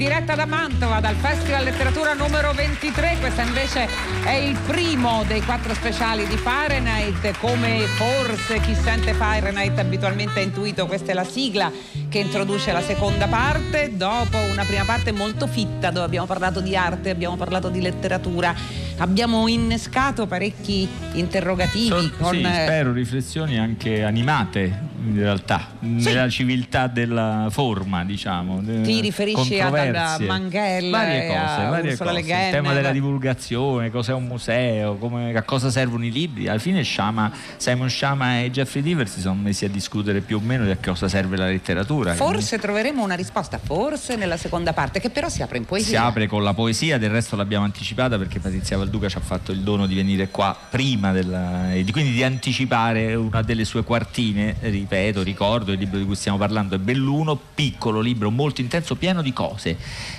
diretta da Mantova dal Festival Letteratura numero 23. Questo invece è il primo dei quattro speciali di Fahrenheit. Come forse chi sente Fahrenheit abitualmente ha intuito, questa è la sigla che introduce la seconda parte. Dopo una prima parte molto fitta dove abbiamo parlato di arte, abbiamo parlato di letteratura, abbiamo innescato parecchi interrogativi. So, con, sì, spero riflessioni anche animate in realtà, sì. nella civiltà della forma, diciamo. Ti riferisci a Manghella, varie cose, varie cose. il tema della divulgazione, cos'è un museo, come, a cosa servono i libri. Alla fine Shama, Simon Shama e Jeffrey Deaver si sono messi a discutere più o meno di a cosa serve la letteratura. Forse quindi. troveremo una risposta, forse nella seconda parte, che però si apre in poesia. Si apre con la poesia, del resto l'abbiamo anticipata perché Patrizia Valduca ci ha fatto il dono di venire qua prima della, e quindi di anticipare una delle sue quartine ripeto, ricordo il libro di cui stiamo parlando è Belluno, piccolo libro molto intenso, pieno di cose,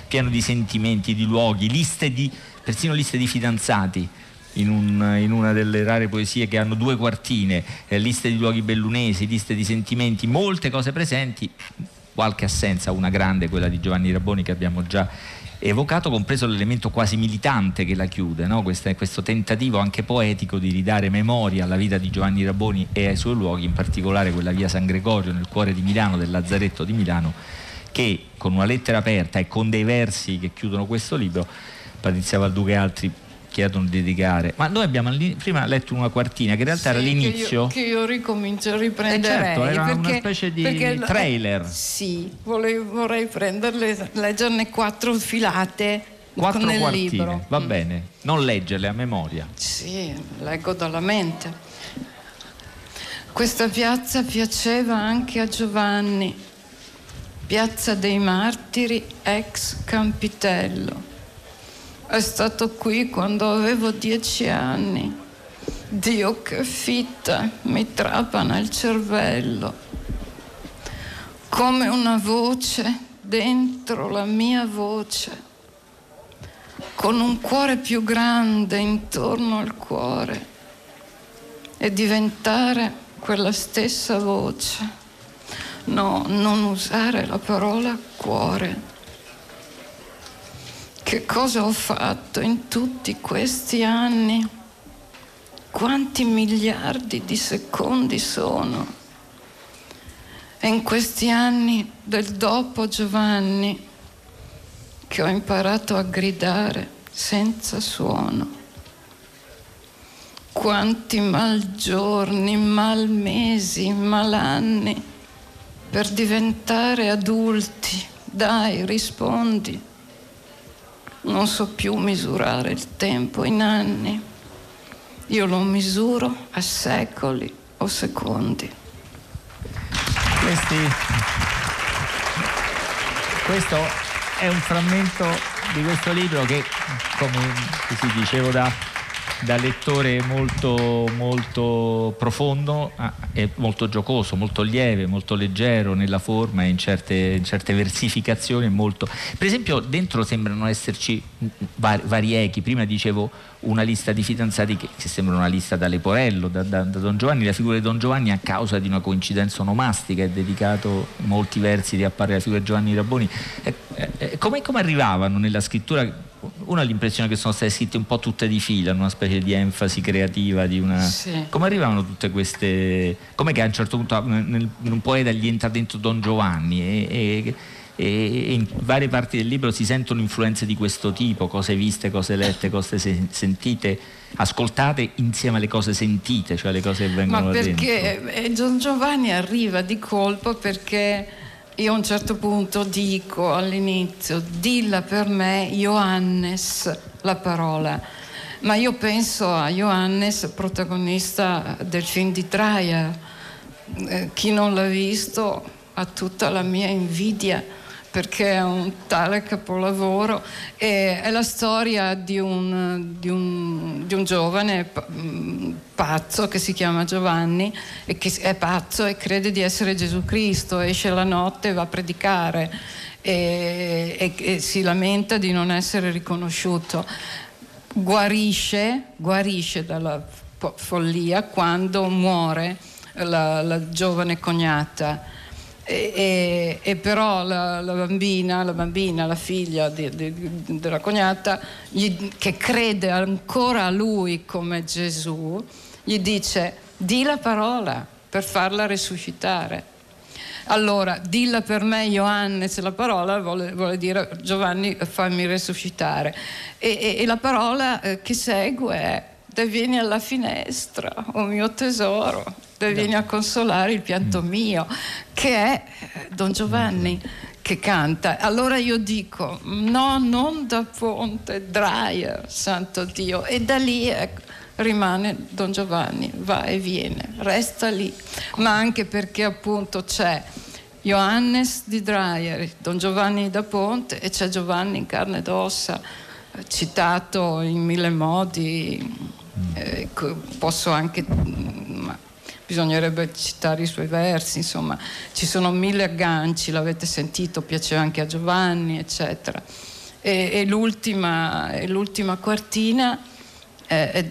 pieno di sentimenti, di luoghi, liste di, persino liste di fidanzati. In, un, in, una delle rare poesie che hanno due quartine, eh, liste di luoghi bellunesi, liste di sentimenti, molte cose presenti, qualche assenza, una grande, quella di Giovanni Raboni che abbiamo già evocato, compreso l'elemento quasi militante che la chiude, no? questo, questo, tentativo anche poetico di ridare memoria alla vita di Giovanni Raboni e ai suoi luoghi, in particolare quella via San Gregorio nel cuore di Milano, del Lazzaretto di Milano, che con una lettera aperta e con dei versi che chiudono questo libro, Patrizia Valduca e altri chiedono di dedicare. Ma noi abbiamo prima letto una quartina che in realtà sì, era l'inizio. Che io, che io ricomincio a riprendere. Eh certo, era perché, una specie di trailer. Sì, vorrei, vorrei prenderle, leggerne quattro filate. Quattro nel quartine, libro. va mm. bene. Non leggerle a memoria. Sì, leggo dalla mente. Questa piazza piaceva anche a Giovanni, piazza dei martiri ex Campitello è stato qui quando avevo dieci anni. Dio che fitta mi trapana il cervello. Come una voce dentro la mia voce. Con un cuore più grande intorno al cuore. E diventare quella stessa voce. No, non usare la parola cuore che cosa ho fatto in tutti questi anni? Quanti miliardi di secondi sono? E in questi anni del dopo Giovanni che ho imparato a gridare senza suono. Quanti mal giorni, mal mesi, mal anni per diventare adulti. Dai, rispondi non so più misurare il tempo in anni. Io lo misuro a secoli o secondi. Questi, questo è un frammento di questo libro che, come si dicevo da da lettore molto, molto profondo, ah, è molto giocoso, molto lieve, molto leggero nella forma e in certe, in certe versificazioni. Molto... Per esempio dentro sembrano esserci vari echi, prima dicevo una lista di fidanzati che, che sembra una lista da Leporello, da, da, da, Don Giovanni, la figura di Don Giovanni a causa di una coincidenza onomastica è dedicato molti versi di appare la figura di Giovanni Raboni. Eh, eh, come, come arrivavano nella scrittura uno ha l'impressione che sono state scritte un po' tutte di fila, una specie di enfasi creativa di una... Sì. Come arrivavano tutte queste... Come che a un certo punto nel, in un poeta gli entra dentro Don Giovanni e, e, e, in varie parti del libro si sentono influenze di questo tipo, cose viste, cose lette, cose se, sentite, ascoltate insieme alle cose sentite, cioè le cose che vengono Ma perché dentro. Don Giovanni arriva di colpo perché io a un certo punto dico all'inizio, dilla per me Johannes la parola, ma io penso a Johannes, protagonista del film di Traia. Eh, chi non l'ha visto ha tutta la mia invidia perché è un tale capolavoro e è la storia di un, di un, di un giovane mm, pazzo che si chiama Giovanni e che è pazzo e crede di essere Gesù Cristo, esce la notte e va a predicare e, e, e si lamenta di non essere riconosciuto. Guarisce, guarisce dalla follia quando muore la, la giovane cognata E, e, e, però la, la, bambina, la bambina, la figlia di, di, della cognata, gli, che crede ancora a lui come Gesù, gli dice di la parola per farla risuscitare. Allora, dilla per me Ioannes, la parola vuole, vuole dire Giovanni fammi risuscitare. E, e, e la parola eh, che segue è vieni alla finestra, oh mio tesoro, vieni a consolare il pianto mm. mio, che è eh, Don Giovanni che canta. Allora io dico, no, non da Ponte, Dreyer, santo Dio, e da lì ecco, rimane Don Giovanni, va e viene, resta lì, ma anche perché appunto c'è Johannes di Dreyer, Don Giovanni da Ponte e c'è Giovanni in carne ed ossa, citato in mille modi, eh, posso anche, ma bisognerebbe citare i suoi versi, insomma, ci sono mille agganci, l'avete sentito, piaceva anche a Giovanni, eccetera. E, e, l'ultima, e l'ultima, quartina è, è,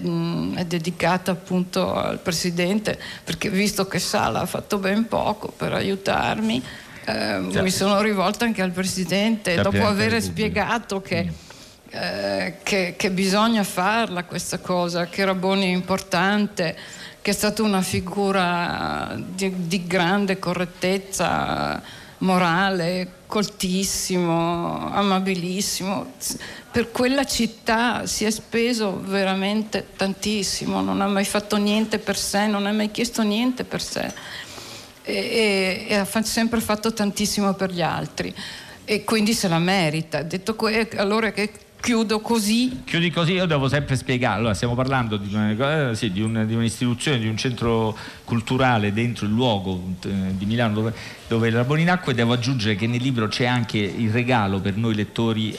è, dedicata appunto al Presidente, perché visto che Sala ha fatto ben poco per aiutarmi, eh, mi sono rivolta anche al Presidente, dopo aver spiegato che... Eh, che, che, bisogna farla questa cosa, che Raboni è importante, che è stata una figura di, di grande correttezza morale, coltissimo, amabilissimo. Per quella città si è speso veramente tantissimo, non ha mai fatto niente per sé, non ha mai chiesto niente per sé e, e, e ha sempre fatto tantissimo per gli altri e quindi se la merita. Detto que- allora che chiudo così. Chiudi così, io devo sempre spiegare. Allora, stiamo parlando di, una, eh, sì, di, un, di, un'istituzione, di un centro culturale dentro il luogo eh, di Milano dove, dove la Boninacqua e devo aggiungere che nel libro c'è anche il regalo per noi lettori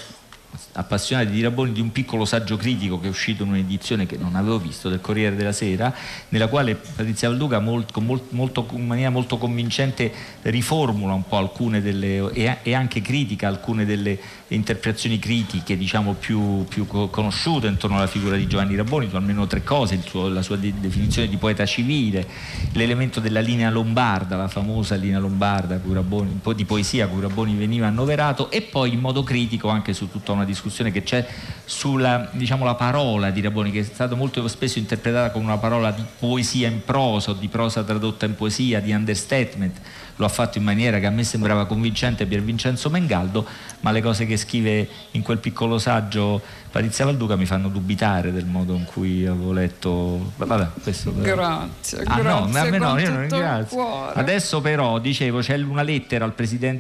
appassionati di Raboni di un piccolo saggio critico che è uscito in un'edizione che non avevo visto del Corriere della Sera nella quale Patrizia Valduca molto, molto, in maniera molto convincente riformula un po' alcune delle e, e anche critica alcune delle interpretazioni critiche diciamo più, più, conosciute intorno alla figura di Giovanni Raboni su almeno tre cose suo, la sua de- definizione di poeta civile l'elemento della linea lombarda la famosa linea lombarda Raboni, un po' di poesia a cui Raboni veniva annoverato e poi in modo critico anche su tutta una discussione che c'è sulla diciamo, la parola di Raboni che è stata molto spesso interpretata come una parola di poesia in prosa o di prosa tradotta in poesia, di understatement lo ha fatto in maniera che a me sembrava convincente Pier Vincenzo Mengaldo, ma le cose che scrive in quel piccolo saggio Patrizia Valduca mi fanno dubitare del modo in cui avevo letto. Vabbè, questo Grazie, ah, grazie. No, no, io non ringrazio. Adesso però, dicevo, c'è una lettera al,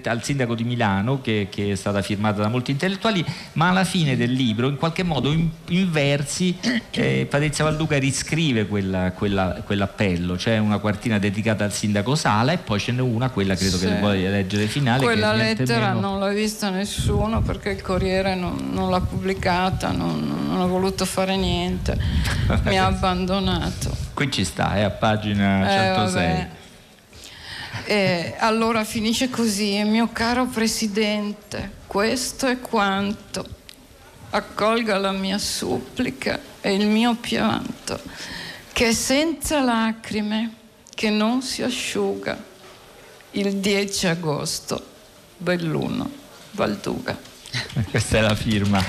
al sindaco di Milano che, che, è stata firmata da molti intellettuali, ma alla fine del libro, in qualche modo, in, in versi, eh, Patrizia Valduca riscrive quella, quella, quell'appello. C'è una quartina dedicata al sindaco Sala e poi ce n'è una, quella credo sì. che vuoi leggere finale. Quella lettera meno... non l'ha vista nessuno perché il Corriere non, non l'ha pubblicata morta, non, non ho voluto fare niente, mi ha abbandonato. Qui ci sta, è a pagina 106. Eh, e allora finisce così, mio caro Presidente, questo è quanto. Accolga la mia supplica e il mio pianto, che senza lacrime, che non si asciuga, il 10 agosto, Belluno, Valduga. Questa è la firma.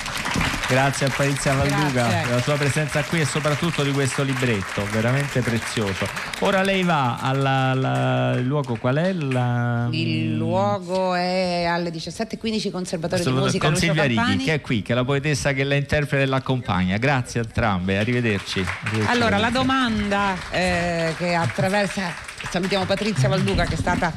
Grazie a Parizia Valduga per la sua presenza qui e soprattutto di questo libretto, veramente prezioso. Ora lei va al luogo qual è? La... Il luogo è alle 17.15 Conservatorio di Musica con Silvia Righi che è qui, che è la poetessa che la interpreta e l'accompagna. Grazie a entrambe, arrivederci. arrivederci allora, la domanda eh, che attraversa salutiamo Patrizia Valduca che è stata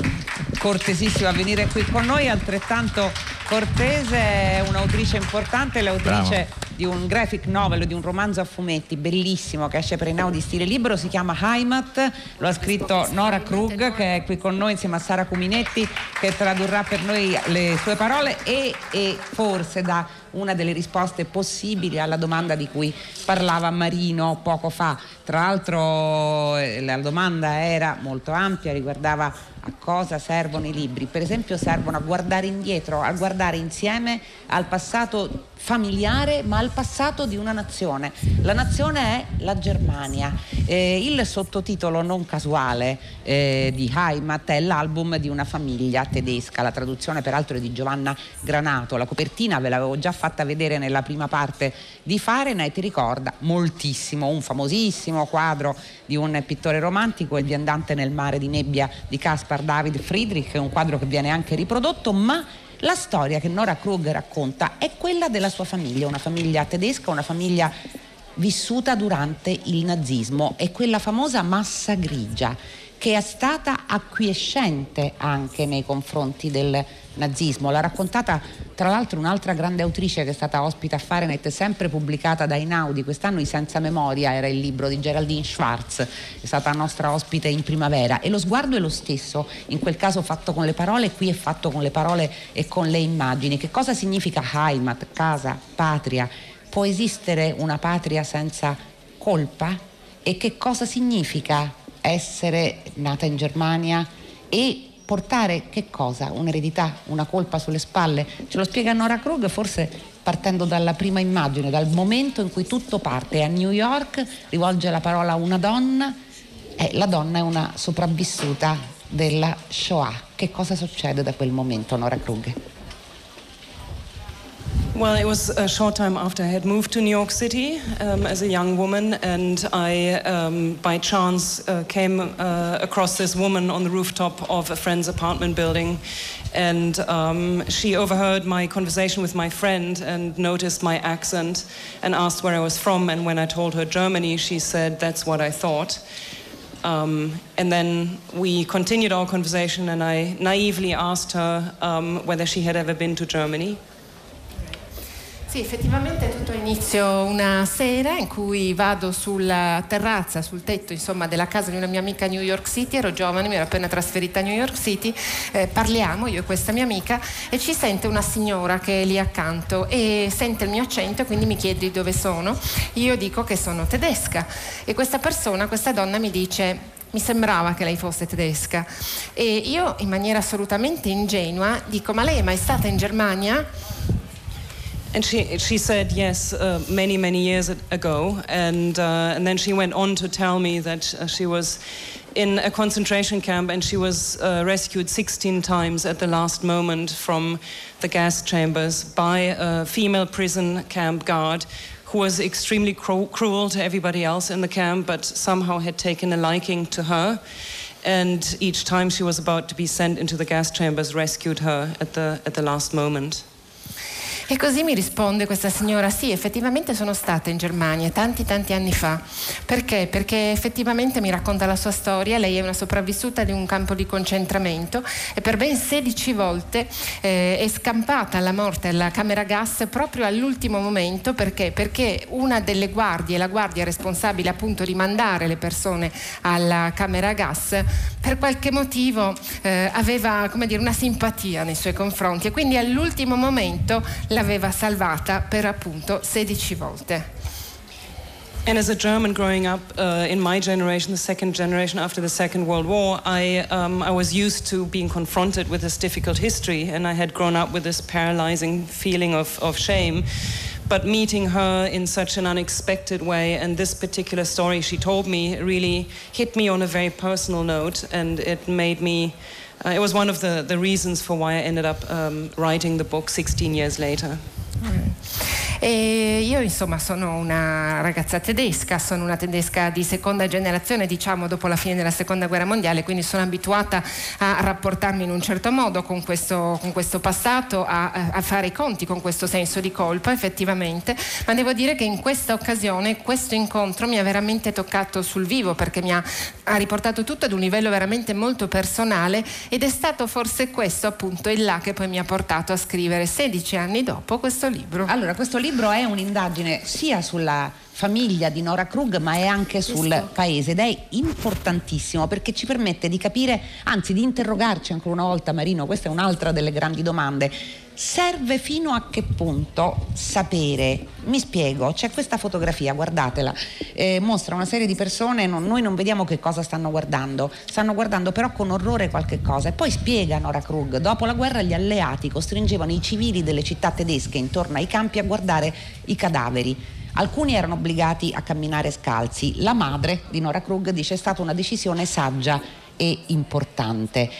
cortesissima a venire qui con noi, altrettanto cortese, un'autrice importante, l'autrice Bravo. Di un graphic novel, di un romanzo a fumetti bellissimo che esce per Einaudi stile libero, si chiama Heimat, lo ha scritto Nora Krug che è qui con noi insieme a Sara Cuminetti che tradurrà per noi le sue parole e, e forse da una delle risposte possibili alla domanda di cui parlava Marino poco fa. Tra l'altro eh, la domanda era molto ampia, riguardava a cosa servono i libri. Per esempio servono a guardare indietro, a guardare insieme al passato familiare ma al passato di una nazione. La nazione è la Germania. Eh, il sottotitolo non casuale eh, di Heimat è l'album di una famiglia tedesca, la traduzione peraltro è di Giovanna Granato. La copertina ve l'avevo già fatta vedere nella prima parte di Fahrenheit, ricorda moltissimo un famosissimo quadro di un pittore romantico, Il viandante nel mare di nebbia di Caspar David Friedrich, un quadro che viene anche riprodotto, ma la storia che Nora Krug racconta è quella della sua famiglia, una famiglia tedesca, una famiglia vissuta durante il nazismo, è quella famosa massa grigia che è stata acquiescente anche nei confronti del nazismo. L'ha raccontata tra l'altro un'altra grande autrice che è stata ospite a Fahrenheit, sempre pubblicata da Inaudi, quest'anno I Senza Memoria era il libro di Geraldine Schwartz, è stata nostra ospite in primavera e lo sguardo è lo stesso, in quel caso fatto con le parole, qui è fatto con le parole e con le immagini. Che cosa significa Heimat, casa, patria? Può esistere una patria senza colpa? E che cosa significa essere nata in Germania e portare che cosa? Un'eredità, una colpa sulle spalle? Ce lo spiega Nora Krug forse partendo dalla prima immagine, dal momento in cui tutto parte. A New York rivolge la parola a una donna e la donna è una sopravvissuta della Shoah. Che cosa succede da quel momento, Nora Krug? Well, it was a short time after I had moved to New York City um, as a young woman, and I, um, by chance, uh, came uh, across this woman on the rooftop of a friend's apartment building. And um, she overheard my conversation with my friend and noticed my accent and asked where I was from. And when I told her Germany, she said, That's what I thought. Um, and then we continued our conversation, and I naively asked her um, whether she had ever been to Germany. Sì, effettivamente tutto inizio una sera in cui vado sulla terrazza, sul tetto insomma, della casa di una mia amica a New York City, ero giovane, mi ero appena trasferita a New York City, eh, parliamo io e questa mia amica e ci sente una signora che è lì accanto e sente il mio accento e quindi mi chiede dove sono. Io dico che sono tedesca e questa persona, questa donna mi dice mi sembrava che lei fosse tedesca e io in maniera assolutamente ingenua dico ma lei è mai stata in Germania? And she, she said yes uh, many, many years ago. And, uh, and then she went on to tell me that uh, she was in a concentration camp and she was uh, rescued 16 times at the last moment from the gas chambers by a female prison camp guard who was extremely cru- cruel to everybody else in the camp, but somehow had taken a liking to her. And each time she was about to be sent into the gas chambers, rescued her at the, at the last moment. E così mi risponde questa signora, sì, effettivamente sono stata in Germania tanti tanti anni fa. Perché? Perché effettivamente mi racconta la sua storia, lei è una sopravvissuta di un campo di concentramento e per ben 16 volte eh, è scampata alla morte alla camera gas proprio all'ultimo momento. Perché? Perché una delle guardie, la guardia responsabile appunto di mandare le persone alla camera gas, per qualche motivo eh, aveva come dire, una simpatia nei suoi confronti e quindi all'ultimo momento l'aveva salvata per appunto 16 volte. And as a German growing up uh, in my generation, the second generation after the Second World War, I, um, I was used to being confronted with this difficult history, and I had grown up with this paralyzing feeling of, of shame. But meeting her in such an unexpected way, and this particular story she told me really hit me on a very personal note, and it made me uh, it was one of the, the reasons for why I ended up um, writing the book 16 years later. E io insomma sono una ragazza tedesca, sono una tedesca di seconda generazione, diciamo dopo la fine della seconda guerra mondiale, quindi sono abituata a rapportarmi in un certo modo con questo, con questo passato, a, a, fare i conti con questo senso di colpa effettivamente, ma devo dire che in questa occasione questo incontro mi ha veramente toccato sul vivo perché mi ha, ha riportato tutto ad un livello veramente molto personale ed è stato forse questo appunto il là che poi mi ha portato a scrivere 16 anni dopo questo libro. Allora, questo libro è un'indagine sia sulla famiglia di Nora Krug, ma è anche sul paese ed è importantissimo perché ci permette di capire, anzi di interrogarci ancora una volta, Marino, questa è un'altra delle grandi domande. Serve fino a che punto sapere? Mi spiego, c'è questa fotografia, guardatela, eh, mostra una serie di persone, non, noi non vediamo che cosa stanno guardando, stanno guardando però con orrore qualche cosa e poi spiega Nora Krug, dopo la guerra gli alleati costringevano i civili delle città tedesche intorno ai campi a guardare i cadaveri Alcuni erano obbligati a camminare scalzi. La madre di Nora Krug dice è stata una decisione saggia e importante.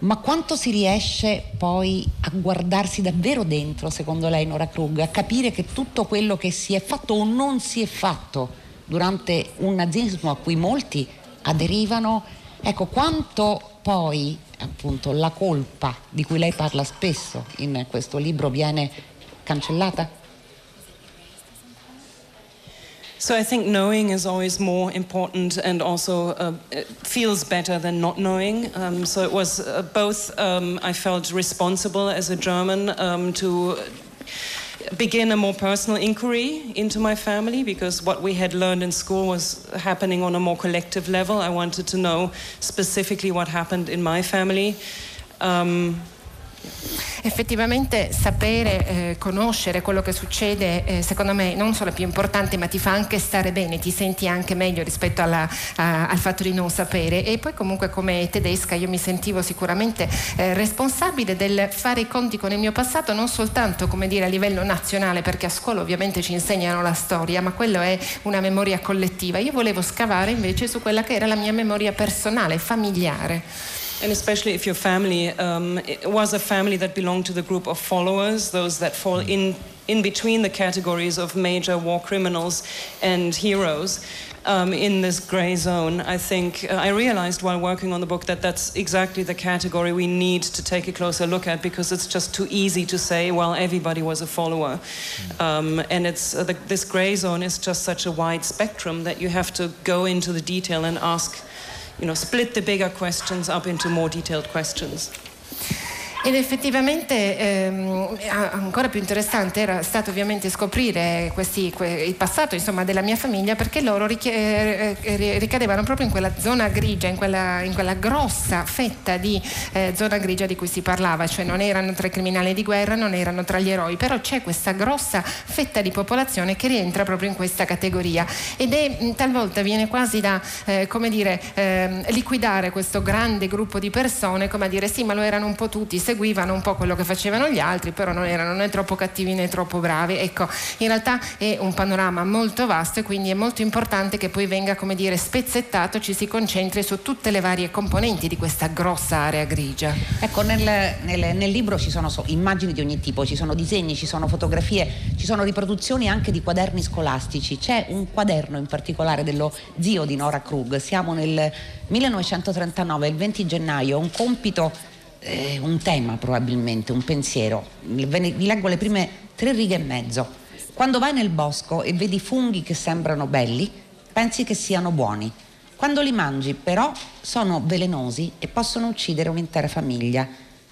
Ma quanto si riesce poi a guardarsi davvero dentro, secondo lei, Nora Krug, a capire che tutto quello che si è fatto o non si è fatto durante un nazismo a cui molti aderivano, ecco quanto poi appunto la colpa di cui lei parla spesso in questo libro viene cancellata? So I think knowing is always more important and also uh, feels better than not knowing. Um, so it was uh, both, um, I felt responsible as a German um, to begin a more personal inquiry into my family because what we had learned in school was happening on a more collective level. I wanted to know specifically what happened in my family. Um, Effettivamente sapere, eh, conoscere quello che succede, eh, secondo me non solo è più importante, ma ti fa anche stare bene, ti senti anche meglio rispetto alla, a, al fatto di non sapere. E poi comunque come tedesca io mi sentivo sicuramente eh, responsabile del fare i conti con il mio passato, non soltanto come dire a livello nazionale, perché a scuola ovviamente ci insegnano la storia, ma quello è una memoria collettiva. Io volevo scavare invece su quella che era la mia memoria personale, familiare. And especially if your family um, was a family that belonged to the group of followers, those that fall in, in between the categories of major war criminals and heroes. Um, in this gray zone, I think uh, I realized while working on the book that that's exactly the category we need to take a closer look at because it's just too easy to say, well, everybody was a follower. Um, and it's uh, the, this gray zone is just such a wide spectrum that you have to go into the detail and ask you know, split the bigger questions up into more detailed questions. Ed effettivamente ehm, ancora più interessante era stato ovviamente scoprire questi, que, il passato insomma, della mia famiglia perché loro richie- eh, ricadevano proprio in quella zona grigia, in quella, in quella grossa fetta di eh, zona grigia di cui si parlava, cioè non erano tra i criminali di guerra, non erano tra gli eroi, però c'è questa grossa fetta di popolazione che rientra proprio in questa categoria. Ed è talvolta viene quasi da eh, come dire, ehm, liquidare questo grande gruppo di persone come a dire sì ma lo erano un po' tutti seguivano un po' quello che facevano gli altri, però non erano né troppo cattivi né troppo bravi. Ecco, in realtà è un panorama molto vasto e quindi è molto importante che poi venga, come dire, spezzettato, ci si concentri su tutte le varie componenti di questa grossa area grigia. Ecco, nel, nel, nel libro ci sono so, immagini di ogni tipo, ci sono disegni, ci sono fotografie, ci sono riproduzioni anche di quaderni scolastici. C'è un quaderno in particolare dello zio di Nora Krug, siamo nel 1939, il 20 gennaio, un compito eh, un tema probabilmente, un pensiero. Vi leggo le prime tre righe e mezzo. Quando vai nel bosco e vedi funghi che sembrano belli, pensi che siano buoni. Quando li mangi però sono velenosi e possono uccidere un'intera famiglia.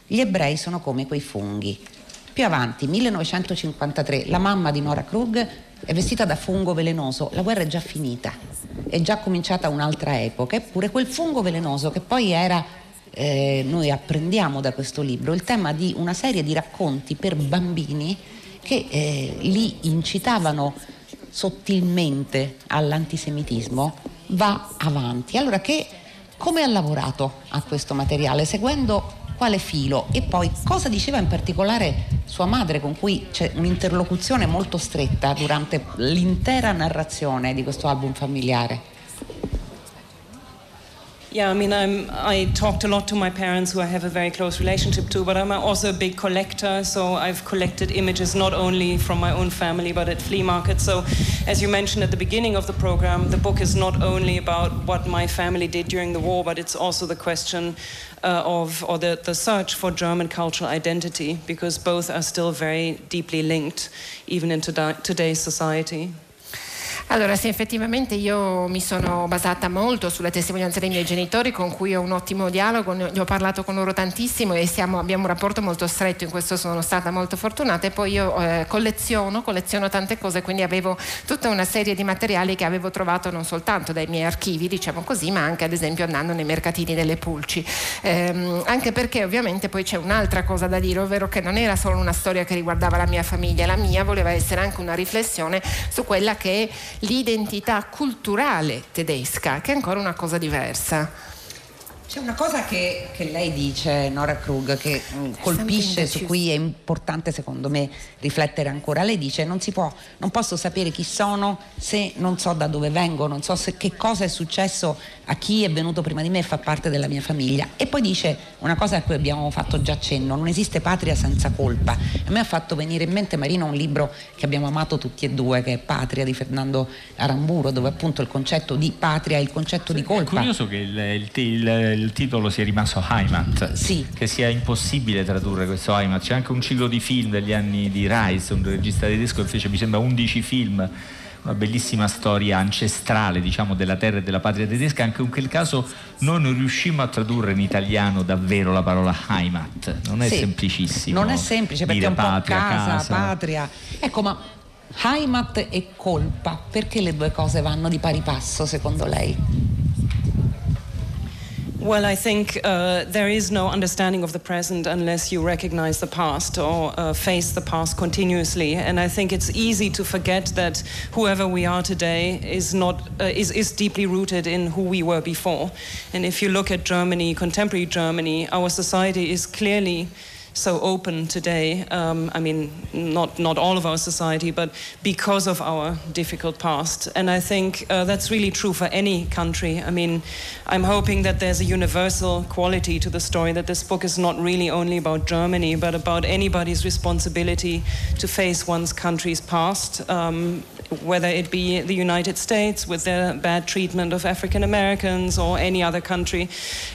Gli ebrei sono come quei funghi. Più avanti, 1953, la mamma di Nora Krug è vestita da fungo velenoso. La guerra è già finita, è già cominciata un'altra epoca, eppure quel fungo velenoso che poi era eh, noi apprendiamo da questo libro il tema di una serie di racconti per bambini che eh, li incitavano sottilmente all'antisemitismo, va avanti. Allora, che, come ha lavorato a questo materiale? Seguendo quale filo? E poi cosa diceva in particolare sua madre, con cui c'è un'interlocuzione molto stretta durante l'intera narrazione di questo album familiare? Yeah, I mean, I'm, I talked a lot to my parents, who I have a very close relationship to, but I'm also a big collector, so I've collected images not only from my own family, but at flea markets. So, as you mentioned at the beginning of the program, the book is not only about what my family did during the war, but it's also the question uh, of, or the, the search for German cultural identity, because both are still very deeply linked, even in today's society. Allora sì, effettivamente io mi sono basata molto sulle testimonianze dei miei genitori con cui ho un ottimo dialogo, ne ho parlato con loro tantissimo e siamo, abbiamo un rapporto molto stretto, in questo sono stata molto fortunata e poi io eh, colleziono, colleziono tante cose, quindi avevo tutta una serie di materiali che avevo trovato non soltanto dai miei archivi, diciamo così, ma anche ad esempio andando nei mercatini delle pulci. Ehm, anche perché ovviamente poi c'è un'altra cosa da dire, ovvero che non era solo una storia che riguardava la mia famiglia, la mia voleva essere anche una riflessione su quella che l'identità culturale tedesca, che è ancora una cosa diversa. C'è una cosa che, che, lei dice, Nora Krug, che mm, colpisce, su cui è importante secondo me riflettere ancora. Lei dice non, si può, non posso sapere chi sono se non so da dove vengo, non so se, che cosa è successo a chi è venuto prima di me e fa parte della mia famiglia. E poi dice una cosa a cui abbiamo fatto già cenno, non esiste patria senza colpa. A me ha fatto venire in mente Marino un libro che abbiamo amato tutti e due, che è Patria di Fernando Aramburo, dove appunto il concetto di patria e il concetto di colpa. È curioso che il, il, il il titolo sia rimasto Heimat, sì. che sia impossibile tradurre questo Heimat. C'è anche un ciclo di film degli anni di Reis, un regista tedesco che fece mi sembra 11 film una bellissima storia ancestrale diciamo, della terra e della patria tedesca, anche in quel caso noi non riuscimmo a tradurre in italiano davvero la parola Heimat, non è sì, semplicissimo. Non è semplice perché è un patria, po' casa, casa, patria. Ecco, ma Heimat e colpa, perché le due cose vanno di pari passo secondo lei? Well, I think uh, there is no understanding of the present unless you recognize the past or uh, face the past continuously. And I think it's easy to forget that whoever we are today is not uh, is, is deeply rooted in who we were before. And if you look at Germany, contemporary Germany, our society is clearly so open today. Um, I mean, not not all of our society, but because of our difficult past. And I think uh, that's really true for any country. I mean, I'm hoping that there's a universal quality to the story. That this book is not really only about Germany, but about anybody's responsibility to face one's country's past. Um, whether it be the United States with their bad treatment of African Americans or any other country.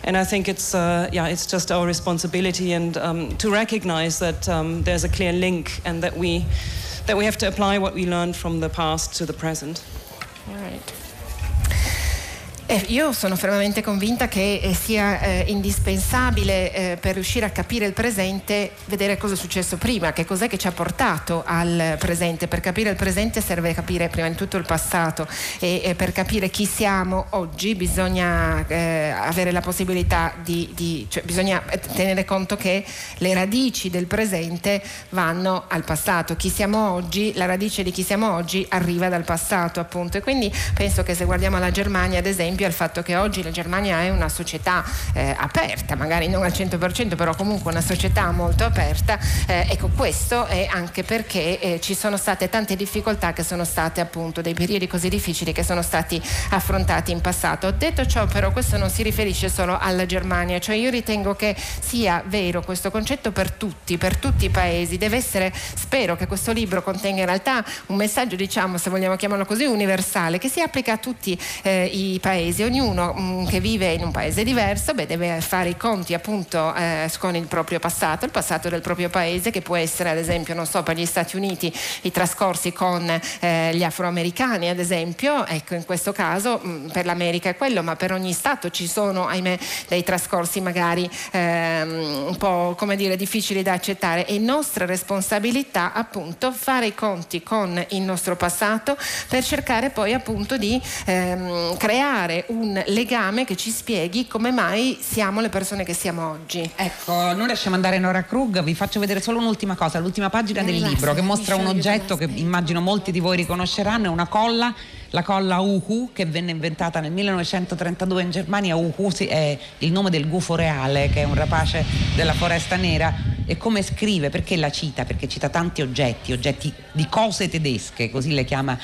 And I think it's, uh, yeah, it's just our responsibility and um, to recognize that um, there's a clear link and that we, that we have to apply what we learned from the past to the present. All right. Eh, io sono fermamente convinta che eh, sia eh, indispensabile eh, per riuscire a capire il presente vedere cosa è successo prima, che cos'è che ci ha portato al presente. Per capire il presente serve capire prima di tutto il passato e, per capire chi siamo oggi bisogna eh, avere la possibilità di, di cioè bisogna tenere conto che le radici del presente vanno al passato. Chi siamo oggi, la radice di chi siamo oggi arriva dal passato appunto e quindi penso che se guardiamo la Germania ad esempio esempio al fatto che oggi la Germania è una società eh, aperta, magari non al 100%, però comunque una società molto aperta. Eh, ecco, questo è anche perché eh, ci sono state tante difficoltà che sono state appunto dei periodi così difficili che sono stati affrontati in passato. Detto ciò, però, questo non si riferisce solo alla Germania, cioè io ritengo che sia vero questo concetto per tutti, per tutti i paesi. Deve essere, spero che questo libro contenga in realtà un messaggio, diciamo, se vogliamo chiamarlo così, universale, che si applica a tutti eh, i paesi paesi, ognuno mh, mm, che vive in un paese diverso beh, deve fare i conti appunto eh, con il proprio passato, il passato del proprio paese che può essere ad esempio, non so, per gli Stati Uniti i trascorsi con eh, gli afroamericani ad esempio, ecco in questo caso mh, mm, per l'America è quello, ma per ogni Stato ci sono ahimè dei trascorsi magari ehm, un po' come dire difficili da accettare. E nostra responsabilità appunto fare i conti con il nostro passato per cercare poi appunto di ehm, creare un legame che ci spieghi come mai siamo le persone che siamo oggi. Ecco, non riusciamo ad andare in Nora Krug, vi faccio vedere solo un'ultima cosa, l'ultima pagina del libro che mostra un oggetto che immagino molti di voi riconosceranno, è una colla la colla Uhu che venne inventata nel 1932 in Germania. Uhu è il nome del gufo reale che è un rapace della foresta nera e come scrive, perché la cita? Perché cita tanti oggetti, oggetti di cose tedesche, così le chiama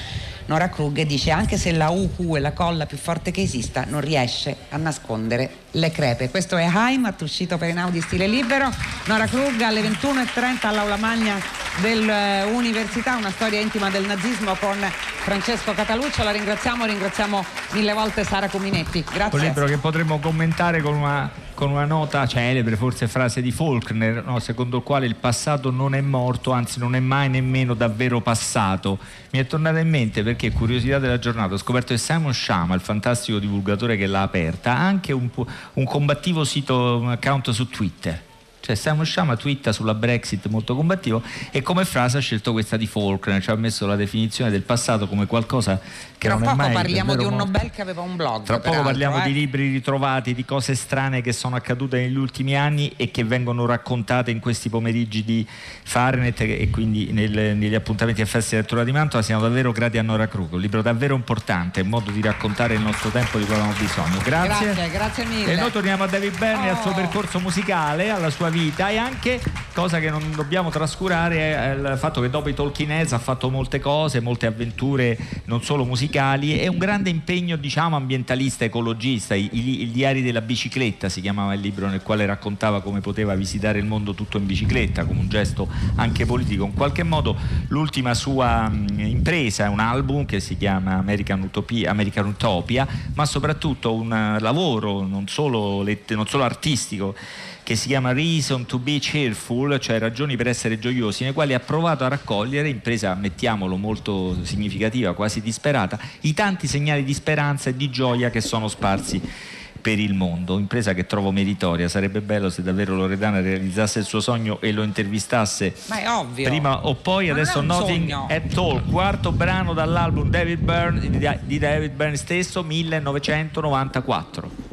Nora Krug dice anche se la UQ è la colla più forte che esista non riesce a nascondere le crepe. Questo è Heimat, uscito per Inaudi Stile Libero. Nora Krug alle 21.30 all'Aula Magna dell'Università, una storia intima del nazismo con Francesco Cataluccio. La ringraziamo, ringraziamo mille volte Sara Cominetti. Grazie. Un libro che potremmo commentare con una con una nota celebre, forse frase di Faulkner, no, secondo il quale il passato non è morto, anzi non è mai nemmeno davvero passato. Mi è tornata in mente perché, curiosità della giornata, ho scoperto che Simon Shama, il fantastico divulgatore che l'ha aperta, ha anche un, un combattivo sito, un account su Twitter cioè Simon Shama twitta sulla Brexit molto combattivo e come frase ha scelto questa di Faulkner, cioè ha messo la definizione del passato come qualcosa che Tra non è mai parliamo di un morto. Nobel che aveva un blog. Tra poco parliamo eh? di libri ritrovati, di cose strane che sono accadute negli ultimi anni e che vengono raccontate in questi pomeriggi di Fahrenheit e quindi nel, negli appuntamenti al Festival Lettura di Mantova. Siamo davvero grati a Nora Kruger, un libro davvero importante, un modo di raccontare il nostro tempo di cui abbiamo bisogno. Grazie. Grazie, grazie mille. E noi torniamo a David Byrne, Oh. al suo percorso musicale, alla sua vita e anche, cosa che non dobbiamo trascurare, è il fatto che dopo i Tolkien Heads ha fatto molte cose, molte avventure non solo musicali e un grande impegno diciamo ambientalista, ecologista, I, i- i diari della bicicletta si chiamava il libro nel quale raccontava come poteva visitare il mondo tutto in bicicletta, come un gesto anche politico. In qualche modo l'ultima sua mh, impresa è un album che si chiama American Utopia, American Utopia ma soprattutto un eh, lavoro non solo, non solo artistico che si chiama Reason to be Cheerful, cioè ragioni per essere gioiosi, nei quali ha provato a raccogliere, impresa mettiamolo molto significativa, quasi disperata, i tanti segnali di speranza e di gioia che sono sparsi per il mondo, impresa che trovo meritoria, sarebbe bello se davvero Loredana realizzasse il suo sogno e lo intervistasse Ma è ovvio. prima o poi, Ma adesso Nothing sogno. at All, quarto brano dall'album David Byrne, di David Byrne stesso, 1994.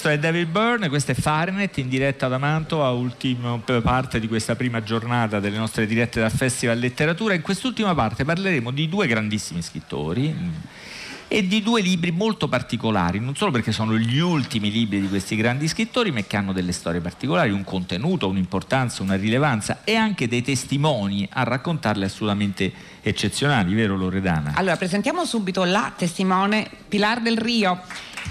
Questo è David Byrne, questo è Fahrenheit in diretta da Mantova, ultima parte di questa prima giornata delle nostre dirette dal Festival Letteratura. In quest'ultima parte parleremo di due grandissimi scrittori e di due libri molto particolari, non solo perché sono gli ultimi libri di questi grandi scrittori, ma che hanno delle storie particolari, un contenuto, un'importanza, una rilevanza e anche dei testimoni a raccontarle assolutamente eccezionali, vero Loredana? Allora, presentiamo subito la testimone Pilar del Rio.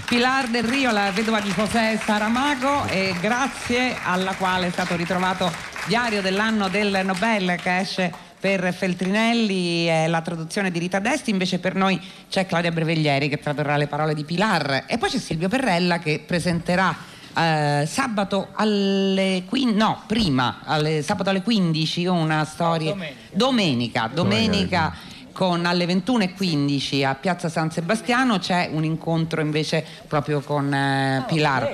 Pilar del Rio, la vedova di José Saramago, e grazie alla quale è stato ritrovato Diario dell'anno del Nobel che esce per Feltrinelli, è la traduzione di Rita Desti, invece per noi c'è Claudia Breveglieri che tradurrà le parole di Pilar. E poi c'è Silvio Perrella che presenterà eh, sabato alle 15, no, prima, alle- sabato alle 15 una storia domenica, domenica, con alle 21.15 a Piazza San Sebastiano. C'è un incontro invece proprio con eh, Pilar.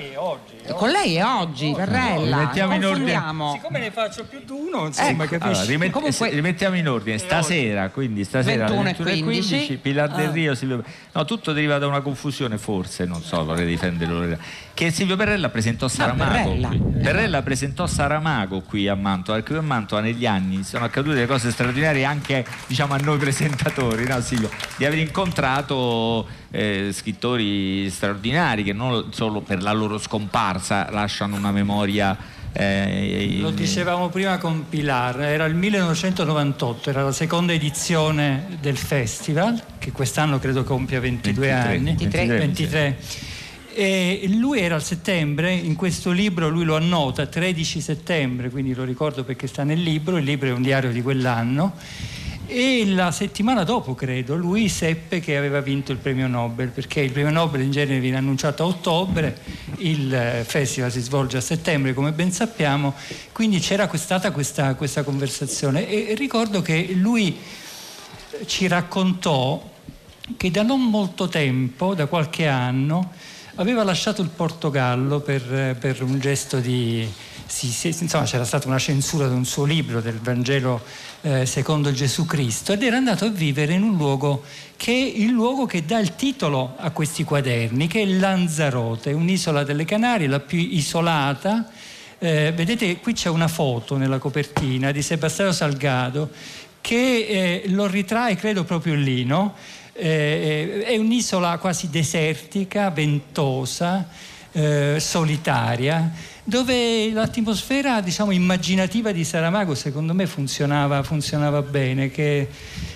Con lei è oggi, Perrella. Rimettiamo in ordine. Siccome ne faccio più di uno, insomma, Ecco. capisci? Allora, rimet- Comunque- rimettiamo in ordine, stasera, quindi stasera 21 alle e 21.15, 15, Pilar del ah. Rio, Silvio... No, tutto deriva da una confusione, forse, non so, vorrei difendere Loredana, che Silvio Perrella presentò Saramago Perrella. qui. Perrella presentò Saramago qui a Mantova, perché qui a Mantova negli anni sono accadute delle cose straordinarie anche, diciamo, a noi presentatori, no Silvio? Di aver incontrato eh, scrittori straordinari che non solo per la loro scomparsa lasciano una memoria... eh, Lo dicevamo prima con Pilar, era il 1998, era la seconda edizione del festival, che quest'anno credo compia 22 23, anni. 23. 23. E lui era a settembre, in questo libro lui lo annota, 13 settembre, quindi lo ricordo perché sta nel libro, il libro è un diario di quell'anno. E la settimana dopo, credo, lui seppe che aveva vinto il premio Nobel, perché il premio Nobel in genere viene annunciato a ottobre, il eh, festival si svolge a settembre, come ben sappiamo, quindi c'era stata questa, questa conversazione. E ricordo che lui ci raccontò che da non molto tempo, da qualche anno, aveva lasciato il Portogallo per, per un gesto di... sì, sì, insomma c'era stata una censura di un suo libro del Vangelo eh, secondo Gesù Cristo ed era andato a vivere in un luogo che è il luogo che dà il titolo a questi quaderni, che è Lanzarote, un'isola delle Canarie, la più isolata. Eh, vedete qui c'è una foto nella copertina di Sebastiano Salgado che eh, lo ritrae credo proprio lì, no? Eh, è un'isola quasi desertica, ventosa, eh, solitaria, dove l'atmosfera diciamo, immaginativa di Saramago secondo me funzionava, funzionava bene. Che,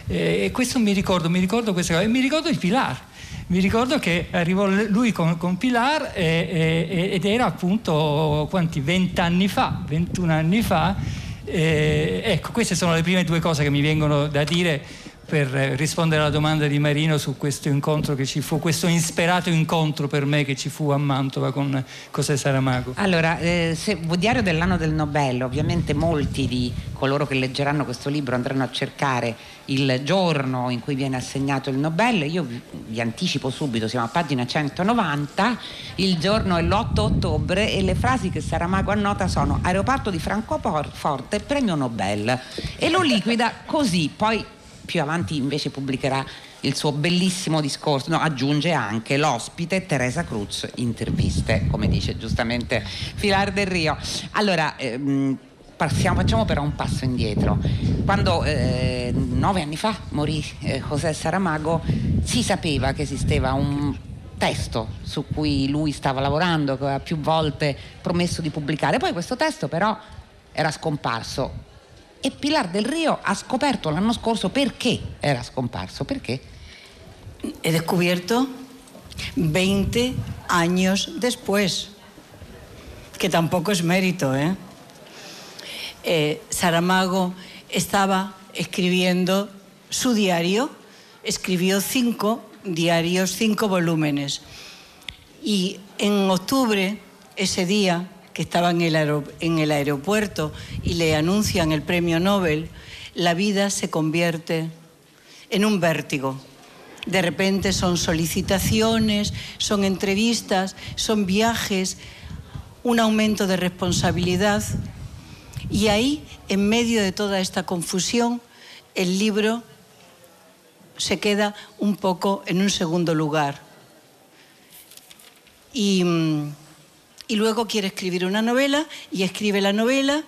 eh, e questo mi ricordo, mi ricordo questa cosa, e mi ricordo il Pilar. Mi ricordo che arrivò lui con, con Pilar e- e- ed era appunto quanti 20 anni fa, 21 anni fa. Eh, ecco, queste sono le prime due cose che mi vengono da dire per rispondere alla domanda di Marino su questo incontro che ci fu, questo insperato incontro per me che ci fu a Mantova con José Saramago. Allora, eh, se Diario dell'anno del Nobel, ovviamente molti di coloro che leggeranno questo libro andranno a cercare il giorno in cui viene assegnato il Nobel, io vi, vi anticipo subito, siamo a pagina 190, il giorno è l'8 ottobre e le frasi che Saramago annota sono aeroporto di Francoforte, premio Nobel e lo liquida così, poi più avanti invece pubblicherà il suo bellissimo discorso, no, aggiunge anche l'ospite Teresa Cruz, interviste, come dice giustamente Pilar del Rio. Allora, ehm, passiamo- facciamo però un passo indietro. Quando eh, nove anni fa morì eh, José Saramago, si sapeva che esisteva un testo su cui lui stava lavorando, che aveva più volte promesso di pubblicare. Poi questo testo però era scomparso e Pilar del Rio ha scoperto l'anno scorso perché era scomparso. Perché? He descubierto 20 años después, que tampoco es mérito, ¿eh? Eh, Saramago estaba escribiendo su diario, escribió cinco diarios, cinco volúmenes. Y en octubre, ese día que estaba en el, en el aeropuerto y le anuncian el premio Nobel, la vida se convierte en un vértigo. De repente son solicitaciones, son entrevistas, son viajes, un aumento de responsabilidad. Y ahí, en medio de toda esta confusión, el libro se queda un poco en un segundo lugar. Y, mm, y luego quiere escribir una novela y escribe la novela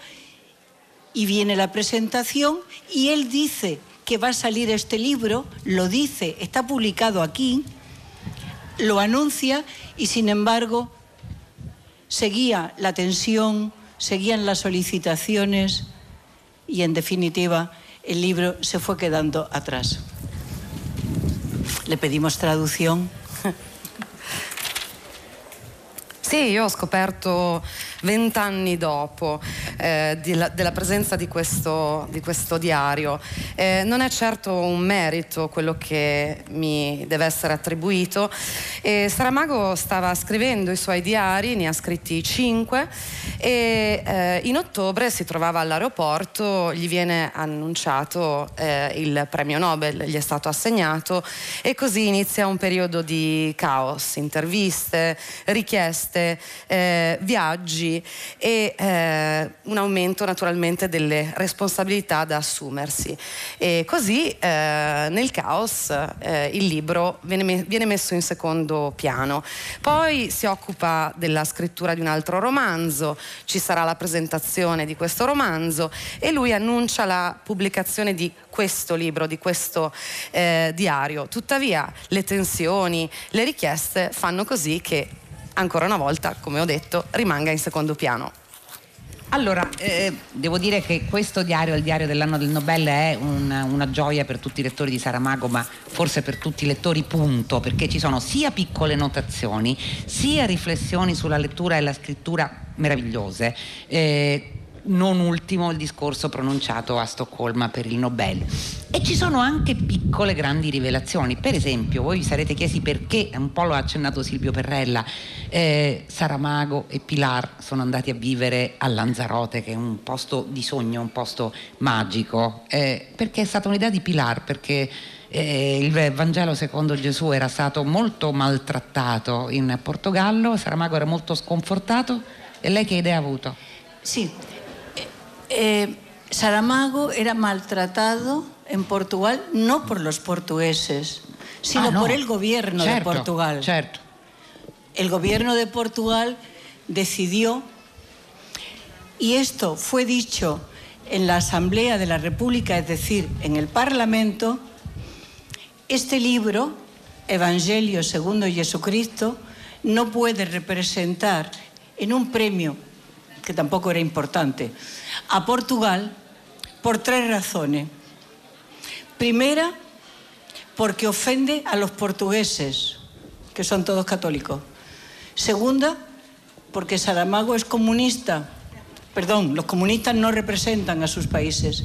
y viene la presentación y él dice que va a salir este libro, lo dice, está publicado aquí, lo anuncia y sin embargo seguía la tensión, seguían las solicitaciones y en definitiva el libro se fue quedando atrás. Le pedimos traducción. Sì, io ho scoperto vent'anni dopo eh, la- della presenza di questo, di questo diario. Eh, non è certo un merito quello che mi deve essere attribuito. E Saramago stava scrivendo i suoi diari, ne ha scritti cinque e eh, in ottobre si trovava all'aeroporto, gli viene annunciato eh, il premio Nobel, gli è stato assegnato e così inizia un periodo di caos, interviste, richieste, eh, e eh, un aumento naturalmente delle responsabilità da assumersi. E così eh, nel caos eh, il libro viene, me- viene messo in secondo piano. Poi si occupa della scrittura di un altro romanzo, ci sarà la presentazione di questo romanzo e lui annuncia la pubblicazione di questo libro, di questo eh, diario. Tuttavia le tensioni, le richieste fanno così che ancora una volta, come ho detto, rimanga in secondo piano. Allora, eh, devo dire che questo diario, il diario dell'anno del Nobel, è una, una gioia per tutti i lettori di Saramago, ma forse per tutti i lettori punto, perché ci sono sia piccole notazioni, sia riflessioni sulla lettura e la scrittura meravigliose. Eh, non ultimo il discorso pronunciato a Stoccolma per il Nobel. E ci sono anche piccole grandi rivelazioni. Per esempio, voi vi sarete chiesti perché, un po' lo ha accennato Silvio Perrella, eh, Saramago e Pilar sono andati a vivere a Lanzarote, che è un posto di sogno, un posto magico. Eh, perché è stata un'idea di Pilar, perché eh, il Vangelo secondo Gesù era stato molto maltrattato in Portogallo, Saramago era molto sconfortato. E lei che idea ha avuto? Sí. Eh, Saramago era maltratado en Portugal no por los portugueses, sino Ah, no. por el gobierno de Portugal. Certo. El gobierno de Portugal decidió, y esto fue dicho en la Asamblea de la República, es decir, en el Parlamento, este libro, Evangelio segundo Jesucristo, no puede representar en un premio, que tampoco era importante, a Portugal por tres razones. Primera, porque ofende a los portugueses, que son todos católicos. Segunda, porque Saramago es comunista. Perdón, los comunistas no representan a sus países.